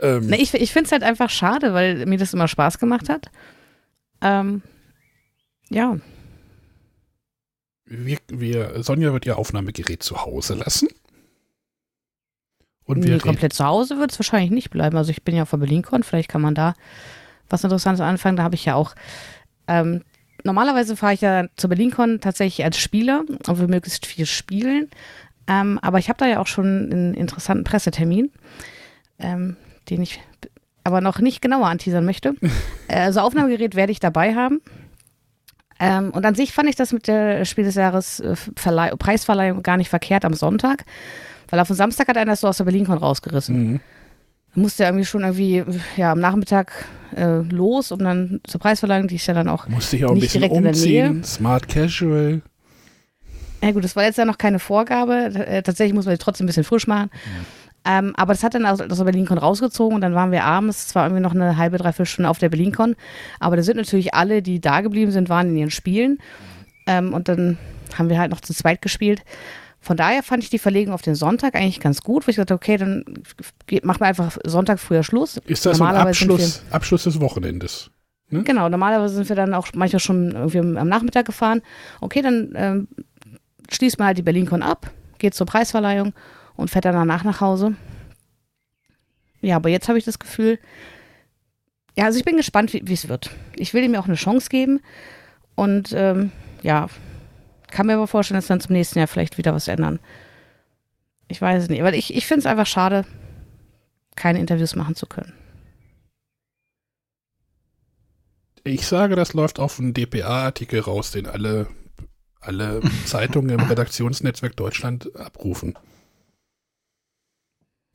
Ähm, Na, ich ich finde es halt einfach schade, weil mir das immer Spaß gemacht hat. Ähm, ja. Wir, wir, Sonja wird ihr Aufnahmegerät zu Hause lassen. Und wir nee, komplett zu Hause wird es wahrscheinlich nicht bleiben. Also ich bin ja auf der BerlinCon, vielleicht kann man da was Interessantes anfangen. Da habe ich ja auch ähm, normalerweise fahre ich ja zur BerlinCon tatsächlich als Spieler und will möglichst viel spielen. Ähm, aber ich habe da ja auch schon einen interessanten Pressetermin, ähm, den ich aber noch nicht genauer anteasern möchte. also Aufnahmegerät werde ich dabei haben. Ähm, und an sich fand ich das mit der Spiel des Jahres äh, Preisverleihung gar nicht verkehrt am Sonntag, weil auf dem Samstag hat einer das so aus der BerlinCon rausgerissen. Mhm musste irgendwie schon irgendwie ja, am Nachmittag äh, los, um dann zur Preisverleihung, die ist ja dann auch musste ich auch ein bisschen umziehen, Smart Casual. Ja gut, das war jetzt ja noch keine Vorgabe. Äh, tatsächlich muss man die trotzdem ein bisschen frisch machen. Ja. Ähm, aber das hat dann aus, aus der BerlinCon rausgezogen und dann waren wir abends zwar irgendwie noch eine halbe, dreiviertel Stunde auf der BerlinCon, aber da sind natürlich alle, die da geblieben sind, waren in ihren Spielen. Ähm, und dann haben wir halt noch zu zweit gespielt. Von daher fand ich die Verlegung auf den Sonntag eigentlich ganz gut, wo ich dachte, okay, dann machen wir einfach Sonntag früher Schluss. Ist das ein Abschluss, wir, Abschluss des Wochenendes? Ne? Genau, normalerweise sind wir dann auch manchmal schon irgendwie am Nachmittag gefahren. Okay, dann ähm, schließt man halt die BerlinCon ab, geht zur Preisverleihung und fährt dann danach nach Hause. Ja, aber jetzt habe ich das Gefühl, ja, also ich bin gespannt, wie es wird. Ich will ihm auch eine Chance geben und ähm, ja, kann mir aber vorstellen, dass dann zum nächsten Jahr vielleicht wieder was ändern. Ich weiß es nicht, weil ich, ich finde es einfach schade, keine Interviews machen zu können. Ich sage, das läuft auf einen DPA-Artikel raus, den alle, alle Zeitungen im Redaktionsnetzwerk Deutschland abrufen.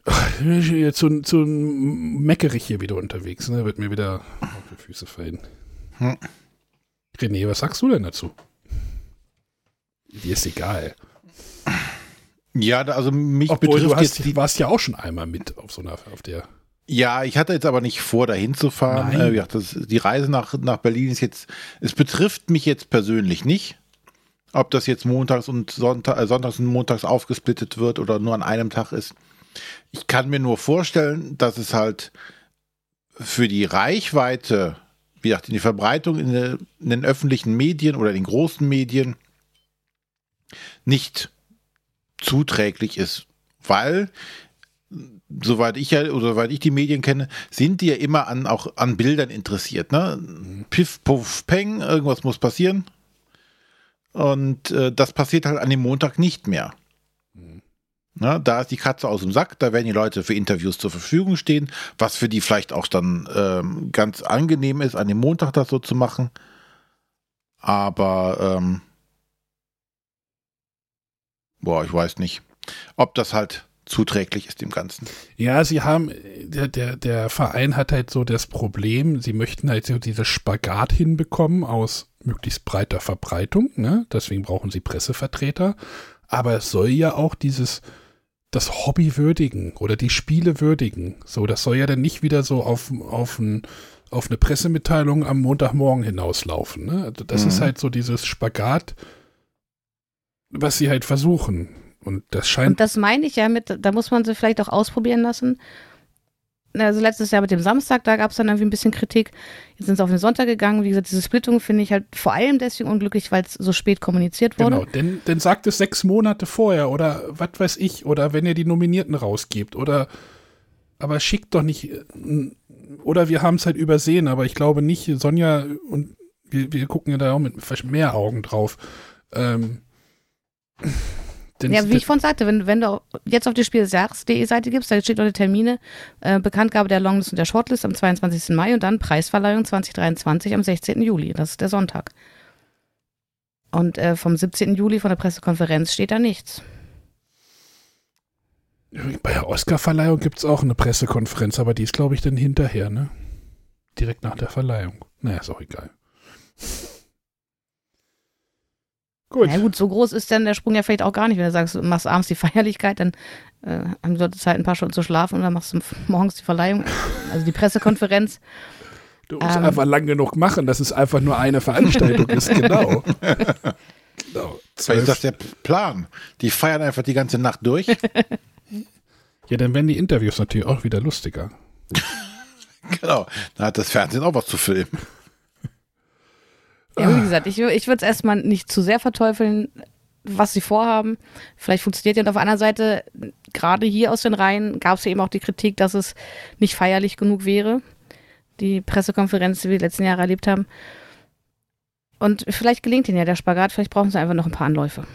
Zu, zu meckerig hier wieder unterwegs, ne? Wird mir wieder auf die Füße fallen. Hm. René, was sagst du denn dazu? Dir ist egal. Ja, also mich Obwohl du betrifft hast, jetzt die, warst ja auch schon einmal mit auf so einer, auf der. Ja, ich hatte jetzt aber nicht vor, dahin zu fahren. Nein. Äh, gesagt, das, die Reise nach, nach Berlin ist jetzt, es betrifft mich jetzt persönlich nicht. Ob das jetzt montags und Sonntag, äh, sonntags und montags aufgesplittet wird oder nur an einem Tag ist. Ich kann mir nur vorstellen, dass es halt für die Reichweite, wie gesagt, in die Verbreitung in, in den öffentlichen Medien oder in den großen Medien nicht zuträglich ist. Weil soweit ich ja oder soweit ich die Medien kenne, sind die ja immer an auch an Bildern interessiert. Ne? Piff, puff, peng, irgendwas muss passieren. Und äh, das passiert halt an dem Montag nicht mehr. Ne? Da ist die Katze aus dem Sack, da werden die Leute für Interviews zur Verfügung stehen, was für die vielleicht auch dann ähm, ganz angenehm ist, an dem Montag das so zu machen. Aber ähm, boah, ich weiß nicht, ob das halt zuträglich ist dem Ganzen. Ja, sie haben, der, der, der Verein hat halt so das Problem, sie möchten halt so dieses Spagat hinbekommen aus möglichst breiter Verbreitung, ne? Deswegen brauchen sie Pressevertreter. Aber es soll ja auch dieses, das Hobby würdigen oder die Spiele würdigen. So, das soll ja dann nicht wieder so auf, auf, ein, auf eine Pressemitteilung am Montagmorgen hinauslaufen. Ne? Also Das Mhm. ist halt so dieses Spagat, was sie halt versuchen. Und das scheint Und das meine ich ja mit, da muss man sie vielleicht auch ausprobieren lassen. Also letztes Jahr mit dem Samstag, da gab es dann irgendwie ein bisschen Kritik. Jetzt sind sie auf den Sonntag gegangen. Wie gesagt, diese Splittung finde ich halt vor allem deswegen unglücklich, weil es so spät kommuniziert wurde. Genau, denn, denn sagt es sechs Monate vorher oder was weiß ich, oder wenn ihr die Nominierten rausgebt oder aber schickt doch nicht oder wir haben es halt übersehen, aber ich glaube nicht, Sonja und wir, wir gucken ja da auch mit mehr Augen drauf. Ähm, denn- Ja, wie ich vorhin sagte, wenn, wenn du jetzt auf die Spiel des Jahres.de Seite gibst, da steht die Termine, äh, Bekanntgabe der Longlist und der Shortlist am 22. Mai und dann Preisverleihung 2023 am 16. Juli. Das ist der Sonntag. Und äh, vom 17. Juli von der Pressekonferenz steht da nichts. Bei der Oscarverleihung gibt es auch eine Pressekonferenz, aber die ist, glaube ich, dann hinterher, ne? Direkt nach der Verleihung. Naja, ist auch egal. Gut. Na gut, so groß ist dann der Sprung ja vielleicht auch gar nicht. Wenn du sagst, du machst abends die Feierlichkeit, dann äh, haben die Leute Zeit, ein paar Stunden zu schlafen und dann machst du morgens die Verleihung, also die Pressekonferenz. Du musst Ähm. einfach lang genug machen, dass es einfach nur eine Veranstaltung ist, genau. genau. Vielleicht ist das der Plan. Die feiern einfach die ganze Nacht durch. Ja, dann werden die Interviews natürlich auch wieder lustiger. genau. Da hat das Fernsehen auch was zu filmen. Ja, wie gesagt, ich, ich würde es erstmal nicht zu sehr verteufeln, was sie vorhaben. Vielleicht funktioniert ja und auf anderen Seite, gerade hier aus den Reihen gab es ja eben auch die Kritik, dass es nicht feierlich genug wäre. Die Pressekonferenz, die wir die letzten Jahre erlebt haben. Und vielleicht gelingt ihnen ja der Spagat, vielleicht brauchen sie einfach noch ein paar Anläufe.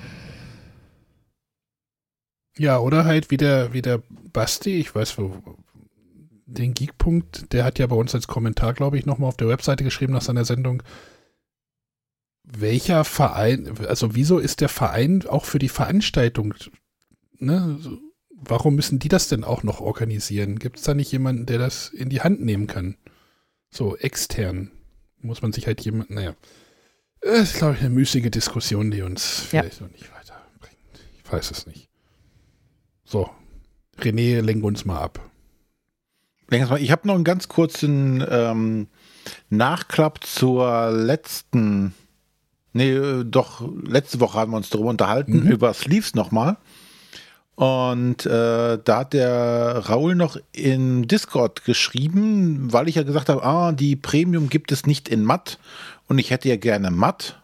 Ja, oder halt wie der Basti, ich weiß wo, den Geekpunkt, der hat ja bei uns als Kommentar, glaube ich, nochmal auf der Webseite geschrieben nach seiner Sendung, welcher Verein, also wieso ist der Verein auch für die Veranstaltung, ne, warum müssen die das denn auch noch organisieren? Gibt es da nicht jemanden, der das in die Hand nehmen kann? So extern muss man sich halt jemand, naja, das ist, glaube ich, eine müßige Diskussion, die uns Ja. vielleicht noch nicht weiterbringt. Ich weiß es nicht. So, René, lenk uns mal ab. Ich habe noch einen ganz kurzen ähm, Nachklapp zur letzten, nee, äh, doch, letzte Woche haben wir uns darüber unterhalten, Mhm. über Sleeves nochmal. Und äh, da hat der Raul noch in Discord geschrieben, weil ich ja gesagt habe, ah, die Premium gibt es nicht in matt und ich hätte ja gerne matt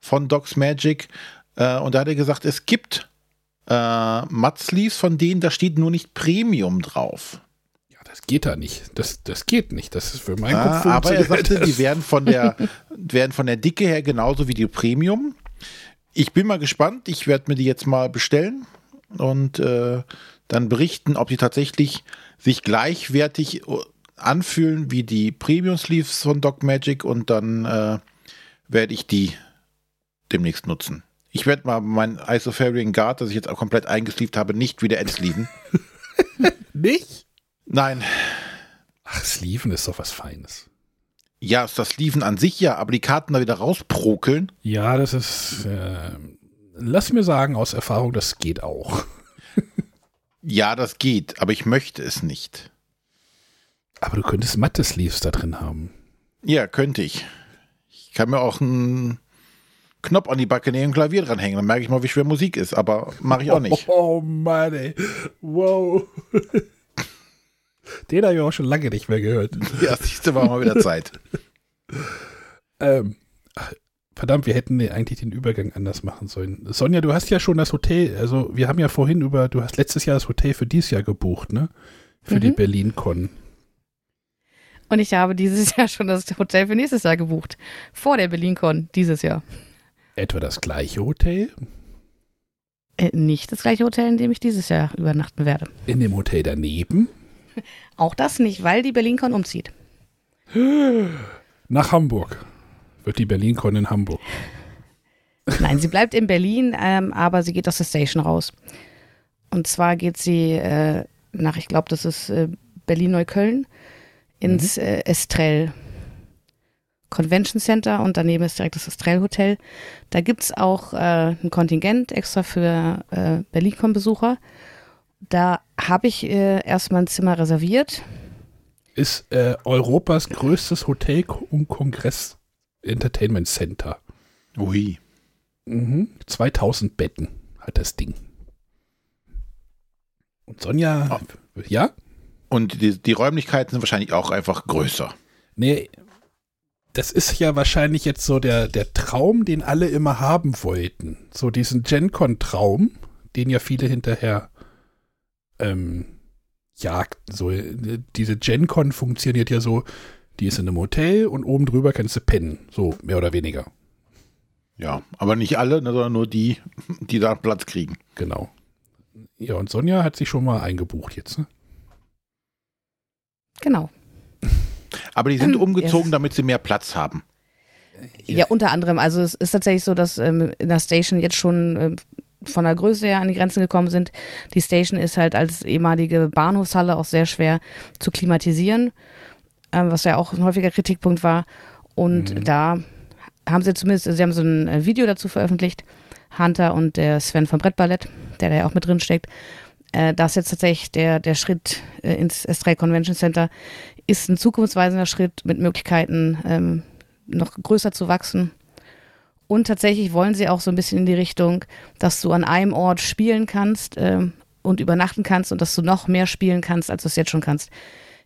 von Docs Magic. Äh, und da hat er gesagt, es gibt äh, Matt Sleeves von denen, da steht nur nicht Premium drauf. Das geht da nicht. Das, das geht nicht. Das ist für meinen Ah, Kopf aber er sagte, das. die werden von der werden von der Dicke her genauso wie die Premium. Ich bin mal gespannt. Ich werde mir die jetzt mal bestellen und äh, dann berichten, ob die tatsächlich sich gleichwertig äh, anfühlen wie die Premium Sleeves von Doc Magic und dann äh, werde ich die demnächst nutzen. Ich werde mal mein Isofarian Guard, das ich jetzt auch komplett eingesleeved habe, nicht wieder entsleeven. Nicht? Nein, Ach, Sleeven ist doch was Feines. ja, ist das Sleeven an sich ja, aber die Karten da wieder rausprokeln. Ja, das ist, äh, lass mir sagen aus Erfahrung, das geht auch. Ja, das geht, aber ich möchte es nicht. Aber du könntest Matte-Sleeves da drin haben. Ja, könnte ich. Ich kann mir auch einen Knopf an die Backe nehmen und Klavier dranhängen. Dann merke ich mal, wie schwer Musik ist, aber mache ich auch nicht. Oh, Mann, ey. Wow. Den habe ich auch schon lange nicht mehr gehört. Ja, siehste, war mal wieder Zeit. Ähm, verdammt, wir hätten eigentlich den Übergang anders machen sollen. Sonja, du hast ja schon das Hotel, also wir haben ja vorhin über, du hast letztes Jahr das Hotel für dieses Jahr gebucht, ne? Für Mhm. die BerlinCon. Und ich habe dieses Jahr schon das Hotel für nächstes Jahr gebucht. Vor der BerlinCon dieses Jahr. Etwa das gleiche Hotel? Äh, nicht das gleiche Hotel, in dem ich dieses Jahr übernachten werde. In dem Hotel daneben? Auch das nicht, weil die BerlinCon umzieht. Nach Hamburg. Wird die BerlinCon in Hamburg. Nein, sie bleibt in Berlin, ähm, aber sie geht aus der Station raus. Und zwar geht sie äh, nach, ich glaube, das ist äh, Berlin-Neukölln, ins äh, Estrell Convention Center und daneben ist direkt das Estrell Hotel. Da gibt es auch äh, ein Kontingent extra für äh, BerlinCon-Besucher. Da habe ich äh, erstmal ein Zimmer reserviert. Ist äh, Europas größtes Hotel- und Kongress-Entertainment Center. Ui. Mhm. 2000 Betten hat das Ding. Und Sonja, ja? Und die, die Räumlichkeiten sind wahrscheinlich auch einfach größer. Nee, das ist ja wahrscheinlich jetzt so der, der Traum, den alle immer haben wollten. So diesen GenCon-Traum, den ja viele hinterher ähm, jagten. So, äh, diese GenCon funktioniert ja so, die ist in einem Hotel und oben drüber kannst du pennen. So, mehr oder weniger. Ja, aber nicht alle, ne, sondern nur die, die da Platz kriegen. Genau. Ja, und Sonja hat sich schon mal eingebucht jetzt, ne? Genau. Aber die sind Ähm, umgezogen, yes. damit sie mehr Platz haben. Ja, unter anderem. Also es ist tatsächlich so, dass ähm, in der Station jetzt schon ähm, von der Größe her an die Grenzen gekommen sind. Die Station ist halt als ehemalige Bahnhofshalle auch sehr schwer zu klimatisieren, ähm, was ja auch ein häufiger Kritikpunkt war. Und Mhm. da haben sie zumindest, sie haben so ein äh, Video dazu veröffentlicht, Hunter und der Sven vom Brettballett, der da ja auch mit drin steckt. Äh, das jetzt tatsächlich der, der Schritt äh, ins S3 Convention Center ist ein zukunftsweisender Schritt mit Möglichkeiten, ähm, noch größer zu wachsen. Und tatsächlich wollen sie auch so ein bisschen in die Richtung, dass du an einem Ort spielen kannst ähm, und übernachten kannst und dass du noch mehr spielen kannst, als du es jetzt schon kannst.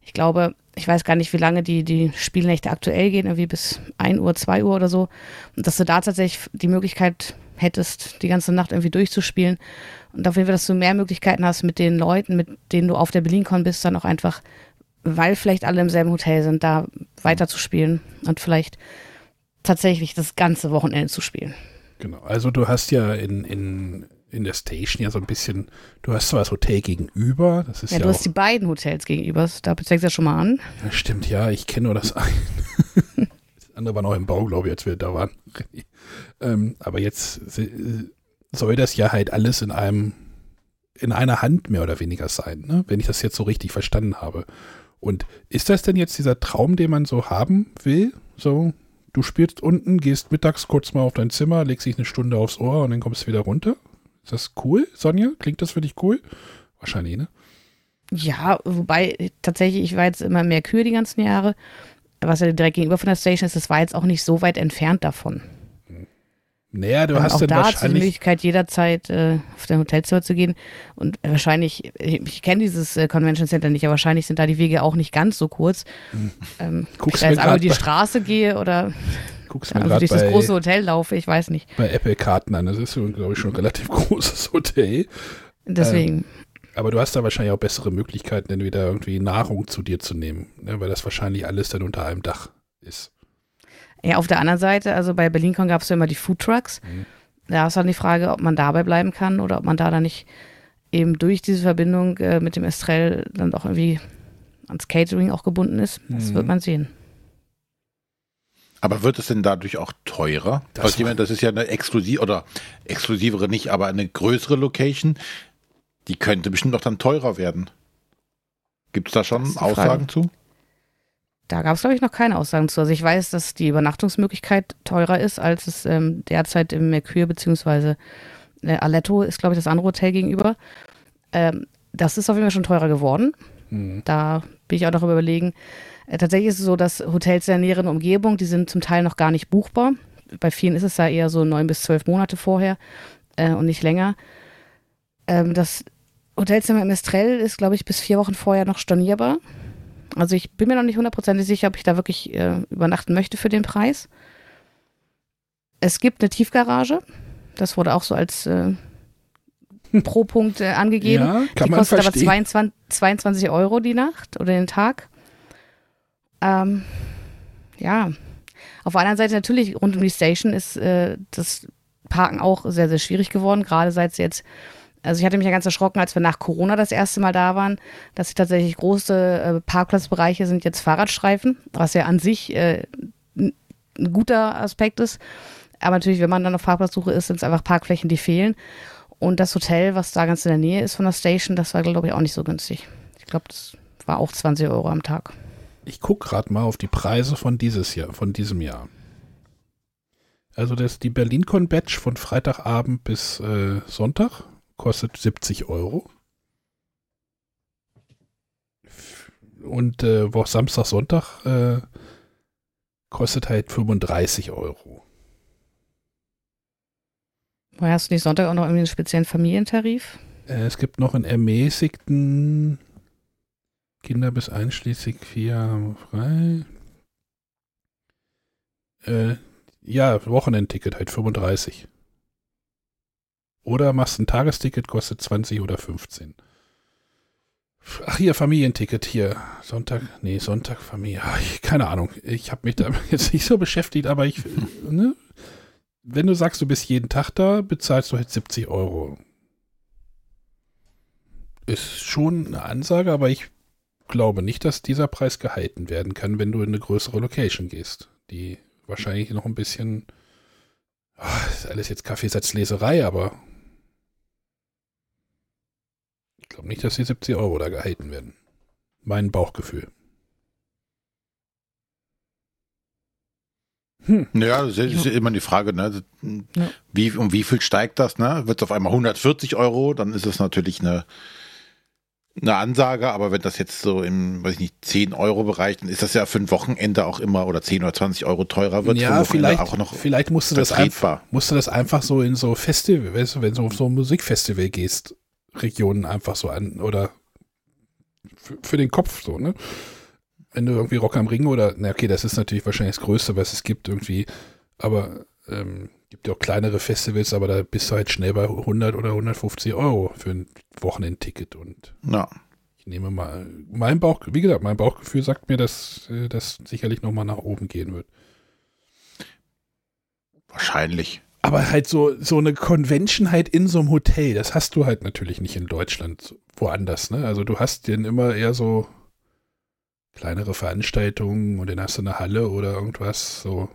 Ich glaube, ich weiß gar nicht, wie lange die, die Spielnächte aktuell gehen, irgendwie bis 1 Uhr, 2 Uhr oder so. Und dass du da tatsächlich die Möglichkeit hättest, die ganze Nacht irgendwie durchzuspielen. Und auf jeden Fall, dass du mehr Möglichkeiten hast mit den Leuten, mit denen du auf der BerlinCon bist, dann auch einfach, weil vielleicht alle im selben Hotel sind, da weiterzuspielen und vielleicht tatsächlich das ganze Wochenende zu spielen. Genau. Also du hast ja in, in, in der Station ja so ein bisschen, du hast zwar das Hotel gegenüber, das ist Ja, ja, du auch, hast die beiden Hotels gegenüber, da fängst du ja schon mal an. ja, stimmt, ja, ich kenne nur das eine. das andere war noch im Bau, glaube ich, als wir da waren. ähm, aber jetzt soll das ja halt alles in einem, in einer Hand mehr oder weniger sein, ne? wenn ich das jetzt so richtig verstanden habe. Und ist das denn jetzt dieser Traum, den man so haben will? So, du spielst unten, gehst mittags kurz mal auf dein Zimmer, legst dich eine Stunde aufs Ohr und dann kommst du wieder runter? Ist das cool, Sonja? Klingt das für dich cool? Wahrscheinlich, ne? Ja, wobei tatsächlich, ich war jetzt immer mehr Kühe die ganzen Jahre, was ja direkt gegenüber von der Station ist, das war jetzt auch nicht so weit entfernt davon. Naja, du Und hast auch dann da du die wahrscheinlich. Jederzeit äh, auf dein Hotelzimmer zu gehen. Und wahrscheinlich, ich, ich kenne dieses äh, Convention Center nicht, aber wahrscheinlich sind da die Wege auch nicht ganz so kurz. Ähm, ob ich Guckst da jetzt einmal die Straße gehe oder Guckst mir durch das große Hotel laufe, ich weiß nicht. bei Apple Karten an. Das ist, glaube ich, schon ein relativ großes Hotel. Deswegen. Aber du hast da wahrscheinlich auch bessere Möglichkeiten, entweder irgendwie Nahrung zu dir zu nehmen, ne? weil das wahrscheinlich alles dann unter einem Dach ist. Ja, auf der anderen Seite, also bei BerlinCon gab es ja immer die Food Trucks. Mhm. Da ist dann die Frage, ob man dabei bleiben kann oder ob man da dann nicht eben durch diese Verbindung äh, mit dem Estrell dann doch irgendwie ans Catering auch gebunden ist. Das Mhm. wird man sehen. Aber wird es denn dadurch auch teurer? Das ich meine, das ist ja eine exklusiv oder exklusivere nicht, aber eine größere Location. Die könnte bestimmt auch dann teurer werden. Gibt es da schon die Frage. Aussagen zu? Da gab es, glaube ich, noch keine Aussagen zu. Also ich weiß, dass die Übernachtungsmöglichkeit teurer ist, als es ähm, derzeit im Mercure beziehungsweise äh, Aletto ist, glaube ich, das andere Hotel gegenüber. Ähm, das ist auf jeden Fall schon teurer geworden. Hm. Da bin ich auch noch überlegen. Äh, tatsächlich ist es so, dass Hotels in der näheren Umgebung, die sind zum Teil noch gar nicht buchbar. Bei vielen ist es da eher so neun bis zwölf Monate vorher äh, und nicht länger. Ähm, das Hotelzimmer im Estrell ist, glaube ich, bis vier Wochen vorher noch stornierbar. Also ich bin mir noch nicht hundertprozentig sicher, ob ich da wirklich äh, übernachten möchte für den Preis. Es gibt eine Tiefgarage. Das wurde auch so als äh, pro Punkt äh, angegeben. Ja, kann die kostet aber verstehen. 22, 22 Euro die Nacht oder den Tag. Ähm, ja, auf der anderen Seite natürlich rund um die Station ist äh, das Parken auch sehr, sehr schwierig geworden, gerade seit es jetzt, also ich hatte mich ja ganz erschrocken, als wir nach Corona das erste Mal da waren, dass tatsächlich große äh, Parkplatzbereiche sind jetzt Fahrradstreifen, was ja an sich äh, ein guter Aspekt ist. Aber natürlich, wenn man dann auf Parkplatzsuche ist, sind es einfach Parkflächen, die fehlen. Und das Hotel, was da ganz in der Nähe ist von der Station, das war, glaube ich, auch nicht so günstig. Ich glaube, das war auch 20 Euro am Tag. Ich gucke gerade mal auf die Preise von dieses Jahr, von diesem Jahr. Also das die BerlinCon Badge von Freitagabend bis äh, Sonntag kostet 70 Euro. Und äh, wo Samstag, Sonntag äh, kostet halt 35 Euro. Woher hast du nicht Sonntag auch noch irgendwie einen speziellen Familientarif? Äh, es gibt noch einen ermäßigten Kinder bis einschließlich vier frei. Äh, ja, Wochenendticket halt 35. Oder machst ein Tagesticket, kostet 20 oder 15. Ach hier, Familienticket hier. Sonntag, nee, Sonntag Familie. Ach, ich, keine Ahnung. Ich habe mich da jetzt nicht so beschäftigt, aber ich, ne? Wenn du sagst, du bist jeden Tag da, bezahlst du halt 70 Euro. Ist schon eine Ansage, aber ich glaube nicht, dass dieser Preis gehalten werden kann, wenn du in eine größere Location gehst, die wahrscheinlich noch ein bisschen, ah, ist alles jetzt Kaffeesatzleserei, aber ich glaube nicht, dass die 70 Euro da gehalten werden. Mein Bauchgefühl. Hm. Ja, das ist ja immer die Frage, ne? Ja. Wie, um wie viel steigt das, ne? Wird es auf einmal 140 Euro, dann ist es natürlich eine, eine Ansage, aber wenn das jetzt so im, weiß ich nicht, 10 Euro Bereich, dann ist das ja für ein Wochenende auch immer oder 10 oder 20 Euro teurer wird. Ja, vielleicht, auch noch vielleicht musst du das einfach, musst du das einfach so in so Festival, weißt du, wenn du auf so ein Musikfestival gehst, Regionen einfach so an oder für, für den Kopf so, ne? Wenn du irgendwie Rock am Ring oder, na okay, das ist natürlich wahrscheinlich das Größte, was es gibt irgendwie, aber ähm, gibt ja auch kleinere Festivals, aber da bist du halt schnell bei 100 oder 150 Euro für ein Wochenendticket und Ja. ich nehme mal, mein Bauch, wie gesagt, mein Bauchgefühl sagt mir, dass äh, das sicherlich nochmal nach oben gehen wird. Wahrscheinlich. Aber halt so, so eine Convention halt in so einem Hotel, das hast du halt natürlich nicht in Deutschland woanders, ne? Also du hast dann immer eher so kleinere Veranstaltungen und dann hast du eine Halle oder irgendwas, so.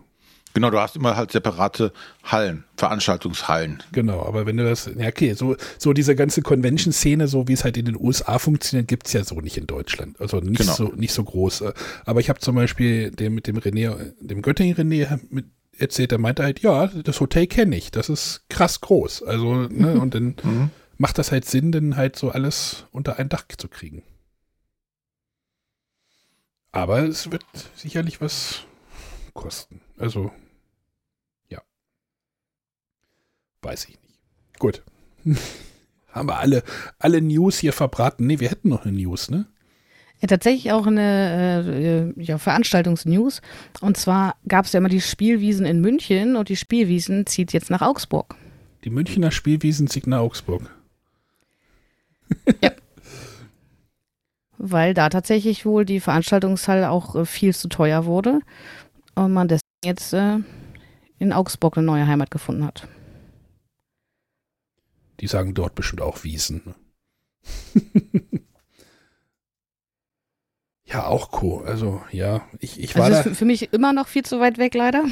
Genau, du hast immer halt separate Hallen, Veranstaltungshallen. Genau, aber wenn du das, ja okay, so, so diese ganze Convention-Szene, so wie es halt in den USA funktioniert, gibt's ja so nicht in Deutschland. Also nicht Genau. so nicht so groß. Aber ich habe zum Beispiel dem, mit dem René, dem Göttingen René mit erzählt, der meinte halt, ja, das Hotel kenne ich, das ist krass groß. Also, ne, und dann Mhm. macht das halt Sinn, dann halt so alles unter ein Dach zu kriegen. Aber es wird sicherlich was kosten. Also, ja. Weiß ich nicht. Gut. Haben wir alle, alle News hier verbraten. Nee, wir hätten noch eine News, ne? Ja, tatsächlich auch eine äh, äh, ja, Veranstaltungsnews. Und zwar gab es ja immer die Spielwiesen in München und die Spielwiesen zieht jetzt nach Augsburg. Die Münchner Spielwiesen zieht nach Augsburg. weil da tatsächlich wohl die Veranstaltungshalle auch äh, viel zu teuer wurde und man deswegen jetzt äh, in Augsburg eine neue Heimat gefunden hat. Die sagen dort bestimmt auch Wiesen. Ne? ja, auch cool. Also, ja, ich, ich war Also da. ist für, für mich immer noch viel zu weit weg, leider.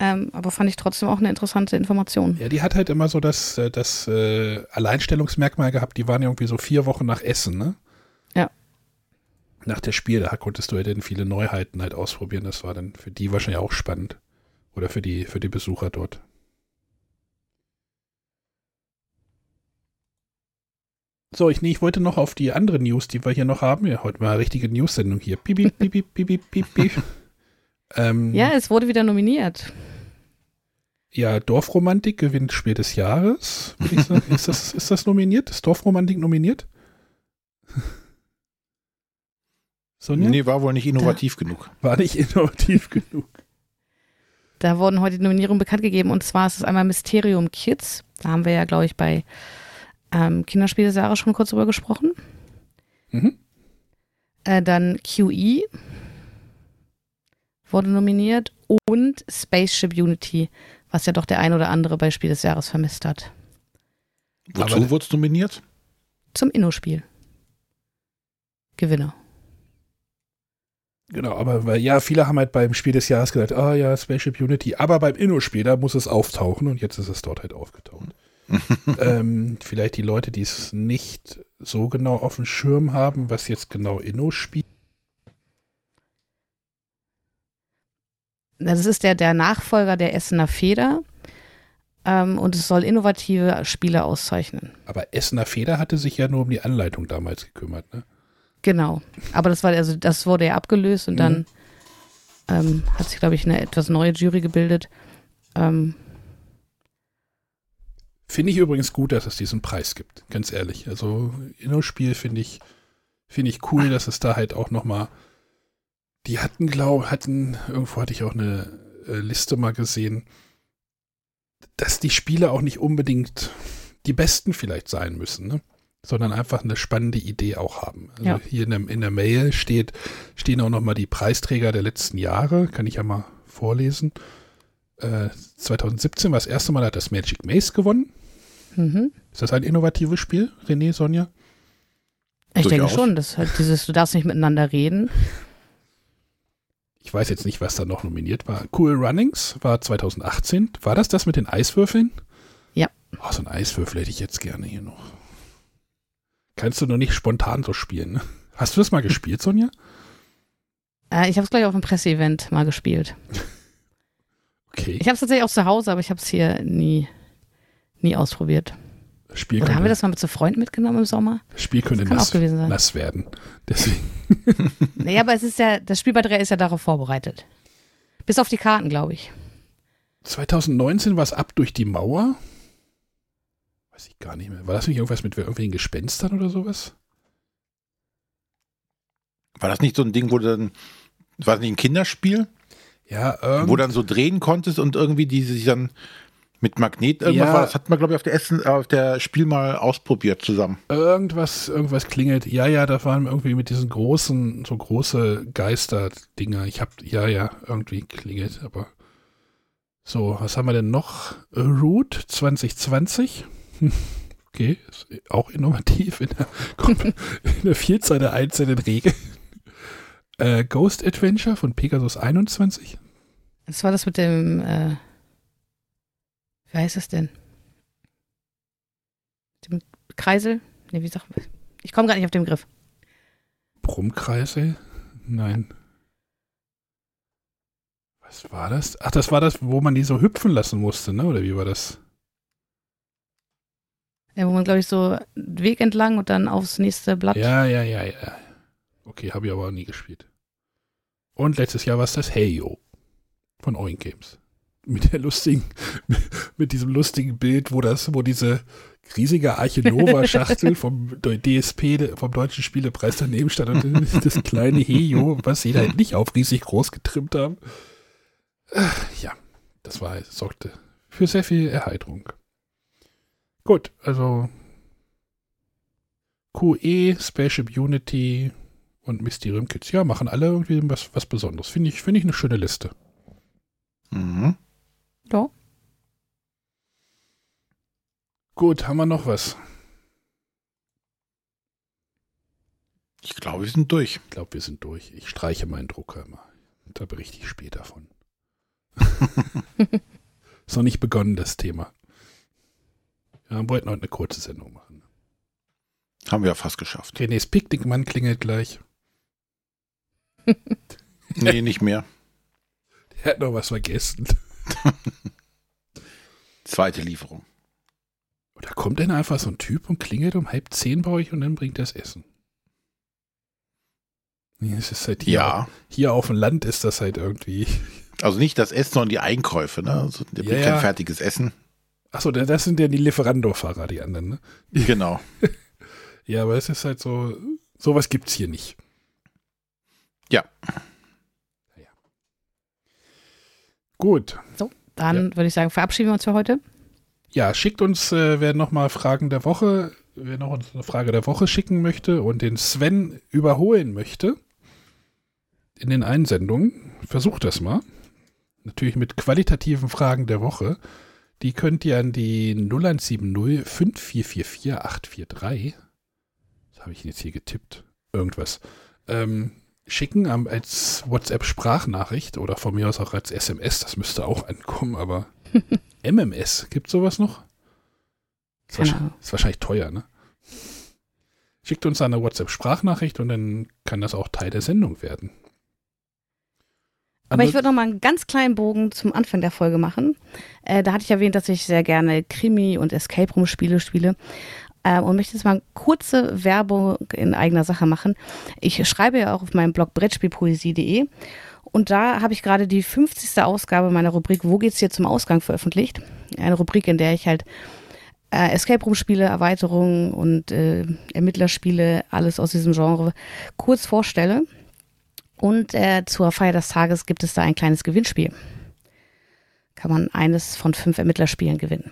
Ähm, aber fand ich trotzdem auch eine interessante Information. Ja, die hat halt immer so das, äh, das äh, Alleinstellungsmerkmal gehabt. Die waren irgendwie so vier Wochen nach Essen, ne? Ja. Nach der Spiel, da konntest du ja dann viele Neuheiten halt ausprobieren. Das war dann für die wahrscheinlich auch spannend. Oder für die, für die Besucher dort. So, ich, nee, ich wollte noch auf die andere News, die wir hier noch haben. Ja, heute mal eine richtige News-Sendung hier. Piep, piep, piep, piep, piep, piep, piep. Ähm, Ja, es wurde wieder nominiert. ja, Dorfromantik gewinnt Spiel des Jahres. Ist, das, ist das nominiert? Ist Dorfromantik nominiert? Sonja? Nee, war wohl nicht innovativ genug. War nicht innovativ genug. Da wurden heute die Nominierungen bekannt gegeben und zwar ist es einmal Mysterium Kids. Da haben wir ja, glaube ich, bei ähm, Kinderspiel des Jahres schon kurz drüber gesprochen. Mhm. Äh, dann QE wurde nominiert und Spaceship Unity, was ja doch der ein oder andere bei Spiel des Jahres vermisst hat. Wozu Aber- wurde es nominiert? Zum Inno-Spiel. Gewinner. Genau, aber weil, ja, viele haben halt beim Spiel des Jahres gedacht, ah ja, Spaceship Unity, aber beim Inno-Spiel, da muss es auftauchen und jetzt ist es dort halt aufgetaucht. ähm, vielleicht die Leute, die es nicht so genau auf dem Schirm haben, was jetzt genau Inno spielt. Das ist der, der Nachfolger der Essener Feder ähm, und es soll innovative Spiele auszeichnen. Aber Essener Feder hatte sich ja nur um die Anleitung damals gekümmert, ne? Genau. Aber das war also das wurde ja abgelöst und dann ähm, hat sich, glaube ich, eine etwas neue Jury gebildet. Ähm, Finde ich übrigens gut, dass es diesen Preis gibt, ganz ehrlich. Also Inno-Spiel finde ich, finde ich cool, dass es da halt auch nochmal, die hatten, glaube hatten, irgendwo hatte ich auch eine äh, Liste mal gesehen, dass die Spiele auch nicht unbedingt die besten vielleicht sein müssen, ne? sondern einfach eine spannende Idee auch haben. Also Ja. hier in der, in der Mail steht, stehen auch nochmal die Preisträger der letzten Jahre, kann ich ja mal vorlesen. Äh, 2017 war das erste Mal, hat das Magic Maze gewonnen. Mhm. Ist das ein innovatives Spiel, René, Sonja? Ich denke Durchaus. schon, dass halt dieses, du darfst nicht miteinander reden. Ich weiß jetzt nicht, was da noch nominiert war. Cool Runnings war 2018. War das das mit den Eiswürfeln? Ja. Oh, so ein Eiswürfel hätte ich jetzt gerne hier noch. Kannst du nur nicht spontan so spielen, ne? Hast du das mal gespielt, Sonja? Äh, ich habe es gleich auf einem Presseevent mal gespielt. Okay. Ich habe es tatsächlich auch zu Hause, aber ich habe es hier nie, nie ausprobiert. Spiel Oder haben wir das mal mit so Freunden mitgenommen im Sommer? das Spiel könnte Das kann auch nass, gewesen sein. nass werden. Deswegen. Naja, aber es ist ja, das Spiel bei 3 ist ja darauf vorbereitet. Bis auf die Karten, glaube ich. 2019 war es ab durch die Mauer. Weiß ich gar nicht mehr. War das nicht irgendwas mit irgendwelchen Gespenstern oder sowas? War das nicht so ein Ding, wo du dann, war das nicht ein Kinderspiel, Ja, irgend wo dann so drehen konntest und irgendwie die sich dann mit Magnet irgendwas Ja. war? Das hat man, glaube ich, auf der Essen, auf der Spiel mal ausprobiert zusammen. Irgendwas, irgendwas klingelt. Ja, ja, da waren irgendwie mit diesen großen, so große Geister-Dinger. Ich hab, ja, ja, irgendwie klingelt, aber. So, was haben wir denn noch? Root 2020. Hm, Okay, ist auch innovativ in der, in der Vielzahl der einzelnen Regeln. Äh, Ghost Adventure von Pegasus 21. Das war das mit dem, äh, wie heißt es denn? Dem Kreisel? Nee, wie sagt man? Ich komme gerade nicht auf den Begriff. Brummkreisel? Nein. Was war das? Ach, das war das, wo man die so hüpfen lassen musste, ne? Oder wie war das? Ja, wo man, glaube ich, so Weg entlang und dann aufs nächste Blatt. Ja, ja, ja, ja. Okay, habe ich aber auch nie gespielt. Und letztes Jahr war es das Hey Yo von Oink Games. Mit der lustigen, mit diesem lustigen Bild, wo das, wo diese riesige Arche Nova Schachtel vom DSP, vom Deutschen Spielepreis daneben stand und das kleine Heyo, was sie da halt nicht auf riesig groß getrimmt haben. Äh, Ja, das war, sorgte für sehr viel Erheiterung. Gut, also QE, Spaceship Unity und Mysterium Kids. Ja, machen alle irgendwie was, was Besonderes. Finde ich, finde ich eine schöne Liste. Mhm. Ja. Gut, haben wir noch was? Ich glaube, wir sind durch. Ich glaube, wir sind durch. Ich streiche meinen Drucker immer. Da berichte ich später von. Ist noch nicht begonnen, das Thema. Ja, wir wollten heute eine kurze Sendung machen. Haben wir ja fast geschafft. Renés Picknickmann klingelt gleich. Nee, nicht mehr. Der hat noch was vergessen. Zweite Lieferung. Da kommt dann einfach so ein Typ und klingelt um halb zehn bei euch und dann bringt er das Essen. Es ist halt hier, Ja. hier auf dem Land ist das halt irgendwie. Also nicht das Essen, sondern die Einkäufe. Ne? Also, der Ja, kein fertiges Essen. Achso, das sind ja die Lieferando-Fahrer, die anderen, ne? Genau. Ja, aber es ist halt so, sowas gibt's hier nicht. Ja. Gut. So, dann würde ich sagen, verabschieden wir uns für heute. Ja, schickt uns, äh, wer nochmal Fragen der Woche, wer noch uns eine Frage der Woche schicken möchte und den Sven überholen möchte in den Einsendungen, versucht das mal. Natürlich mit qualitativen Fragen der Woche. Die könnt ihr an die 0170 5444 843, was habe ich jetzt hier getippt? Irgendwas. Ähm, schicken am, als WhatsApp-Sprachnachricht oder von mir aus auch als SMS, das müsste auch ankommen, aber MMS, gibt sowas noch? Ist, Keine wahrscheinlich, ist wahrscheinlich teuer, ne? Schickt uns eine WhatsApp-Sprachnachricht und dann kann das auch Teil der Sendung werden. Aber ich würde noch mal einen ganz kleinen Bogen zum Anfang der Folge machen. Äh, da hatte ich erwähnt, dass ich sehr gerne Krimi- und Escape-Room-Spiele spiele. Ähm, und möchte jetzt mal kurze Werbung in eigener Sache machen. Ich schreibe ja auch auf meinem Blog brettspielpoesie.de und da habe ich gerade die 50. Ausgabe meiner Rubrik Wo geht's hier zum Ausgang veröffentlicht. Eine Rubrik, in der ich halt äh, Escape Room Spiele, Erweiterungen und äh, Ermittlerspiele, alles aus diesem Genre kurz vorstelle. Und äh, zur Feier des Tages gibt es da ein kleines Gewinnspiel. Kann man eines von fünf Ermittlerspielen gewinnen.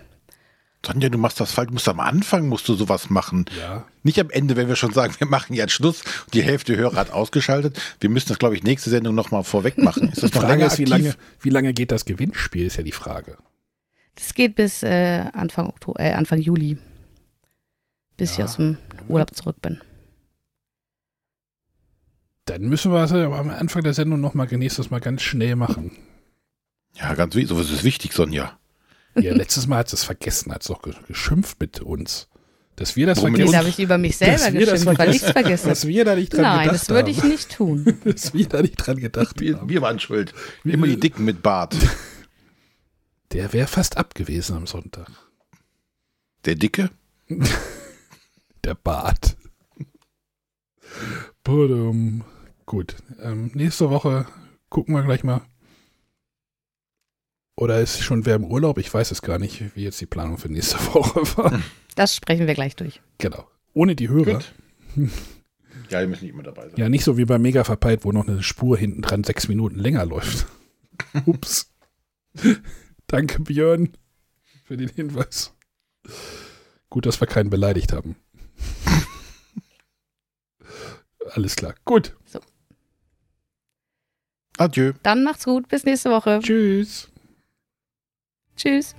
Sonja, du machst das falsch. Du musst am Anfang musst du sowas machen. Ja, Nicht am Ende, wenn wir schon sagen, wir machen jetzt Schluss und die Hälfte Hörer hat ausgeschaltet. Wir müssen das, glaube ich, nächste Sendung nochmal vorweg machen. Ist das die noch Frage länger ist, wie lange, wie lange geht das Gewinnspiel, ist ja die Frage. Das geht bis äh, Anfang, Oktober, äh, Anfang Juli. Bis ich Ja. aus dem Urlaub zurück bin. Dann müssen wir es ja am Anfang der Sendung nochmal nächstes Mal ganz schnell machen. Ja, ganz wichtig. Sowas ist wichtig, Sonja. Ja, letztes Mal hat es vergessen, hat es doch ge- geschimpft mit uns. Dass wir das Womit vergessen habe ich über mich selber dass wir das geschimpft, weil ich es vergessen Dass wir da nicht dran Nein, gedacht das würde ich haben. nicht tun. Dass wir da nicht dran gedacht Wir, haben. wir waren schuld. Immer die Dicken mit Bart. Der wäre fast ab gewesen am Sonntag. Der Dicke? Der Bart. Budum. Gut. Ähm, nächste Woche gucken wir gleich mal. Oder ist schon wer im Urlaub? Ich weiß es gar nicht, wie jetzt die Planung für nächste Woche war. Das sprechen wir gleich durch. genau. Ohne die Hörer. Gut. Ja, die müssen nicht immer dabei sein. Ja, nicht so wie bei Mega verpeilt, wo noch eine Spur hinten dran sechs Minuten länger läuft. Ups. Danke, Björn, für den Hinweis. Gut, dass wir keinen beleidigt haben. Alles klar. Gut. Adieu. Dann macht's gut. Bis nächste Woche. Tschüss. Tschüss.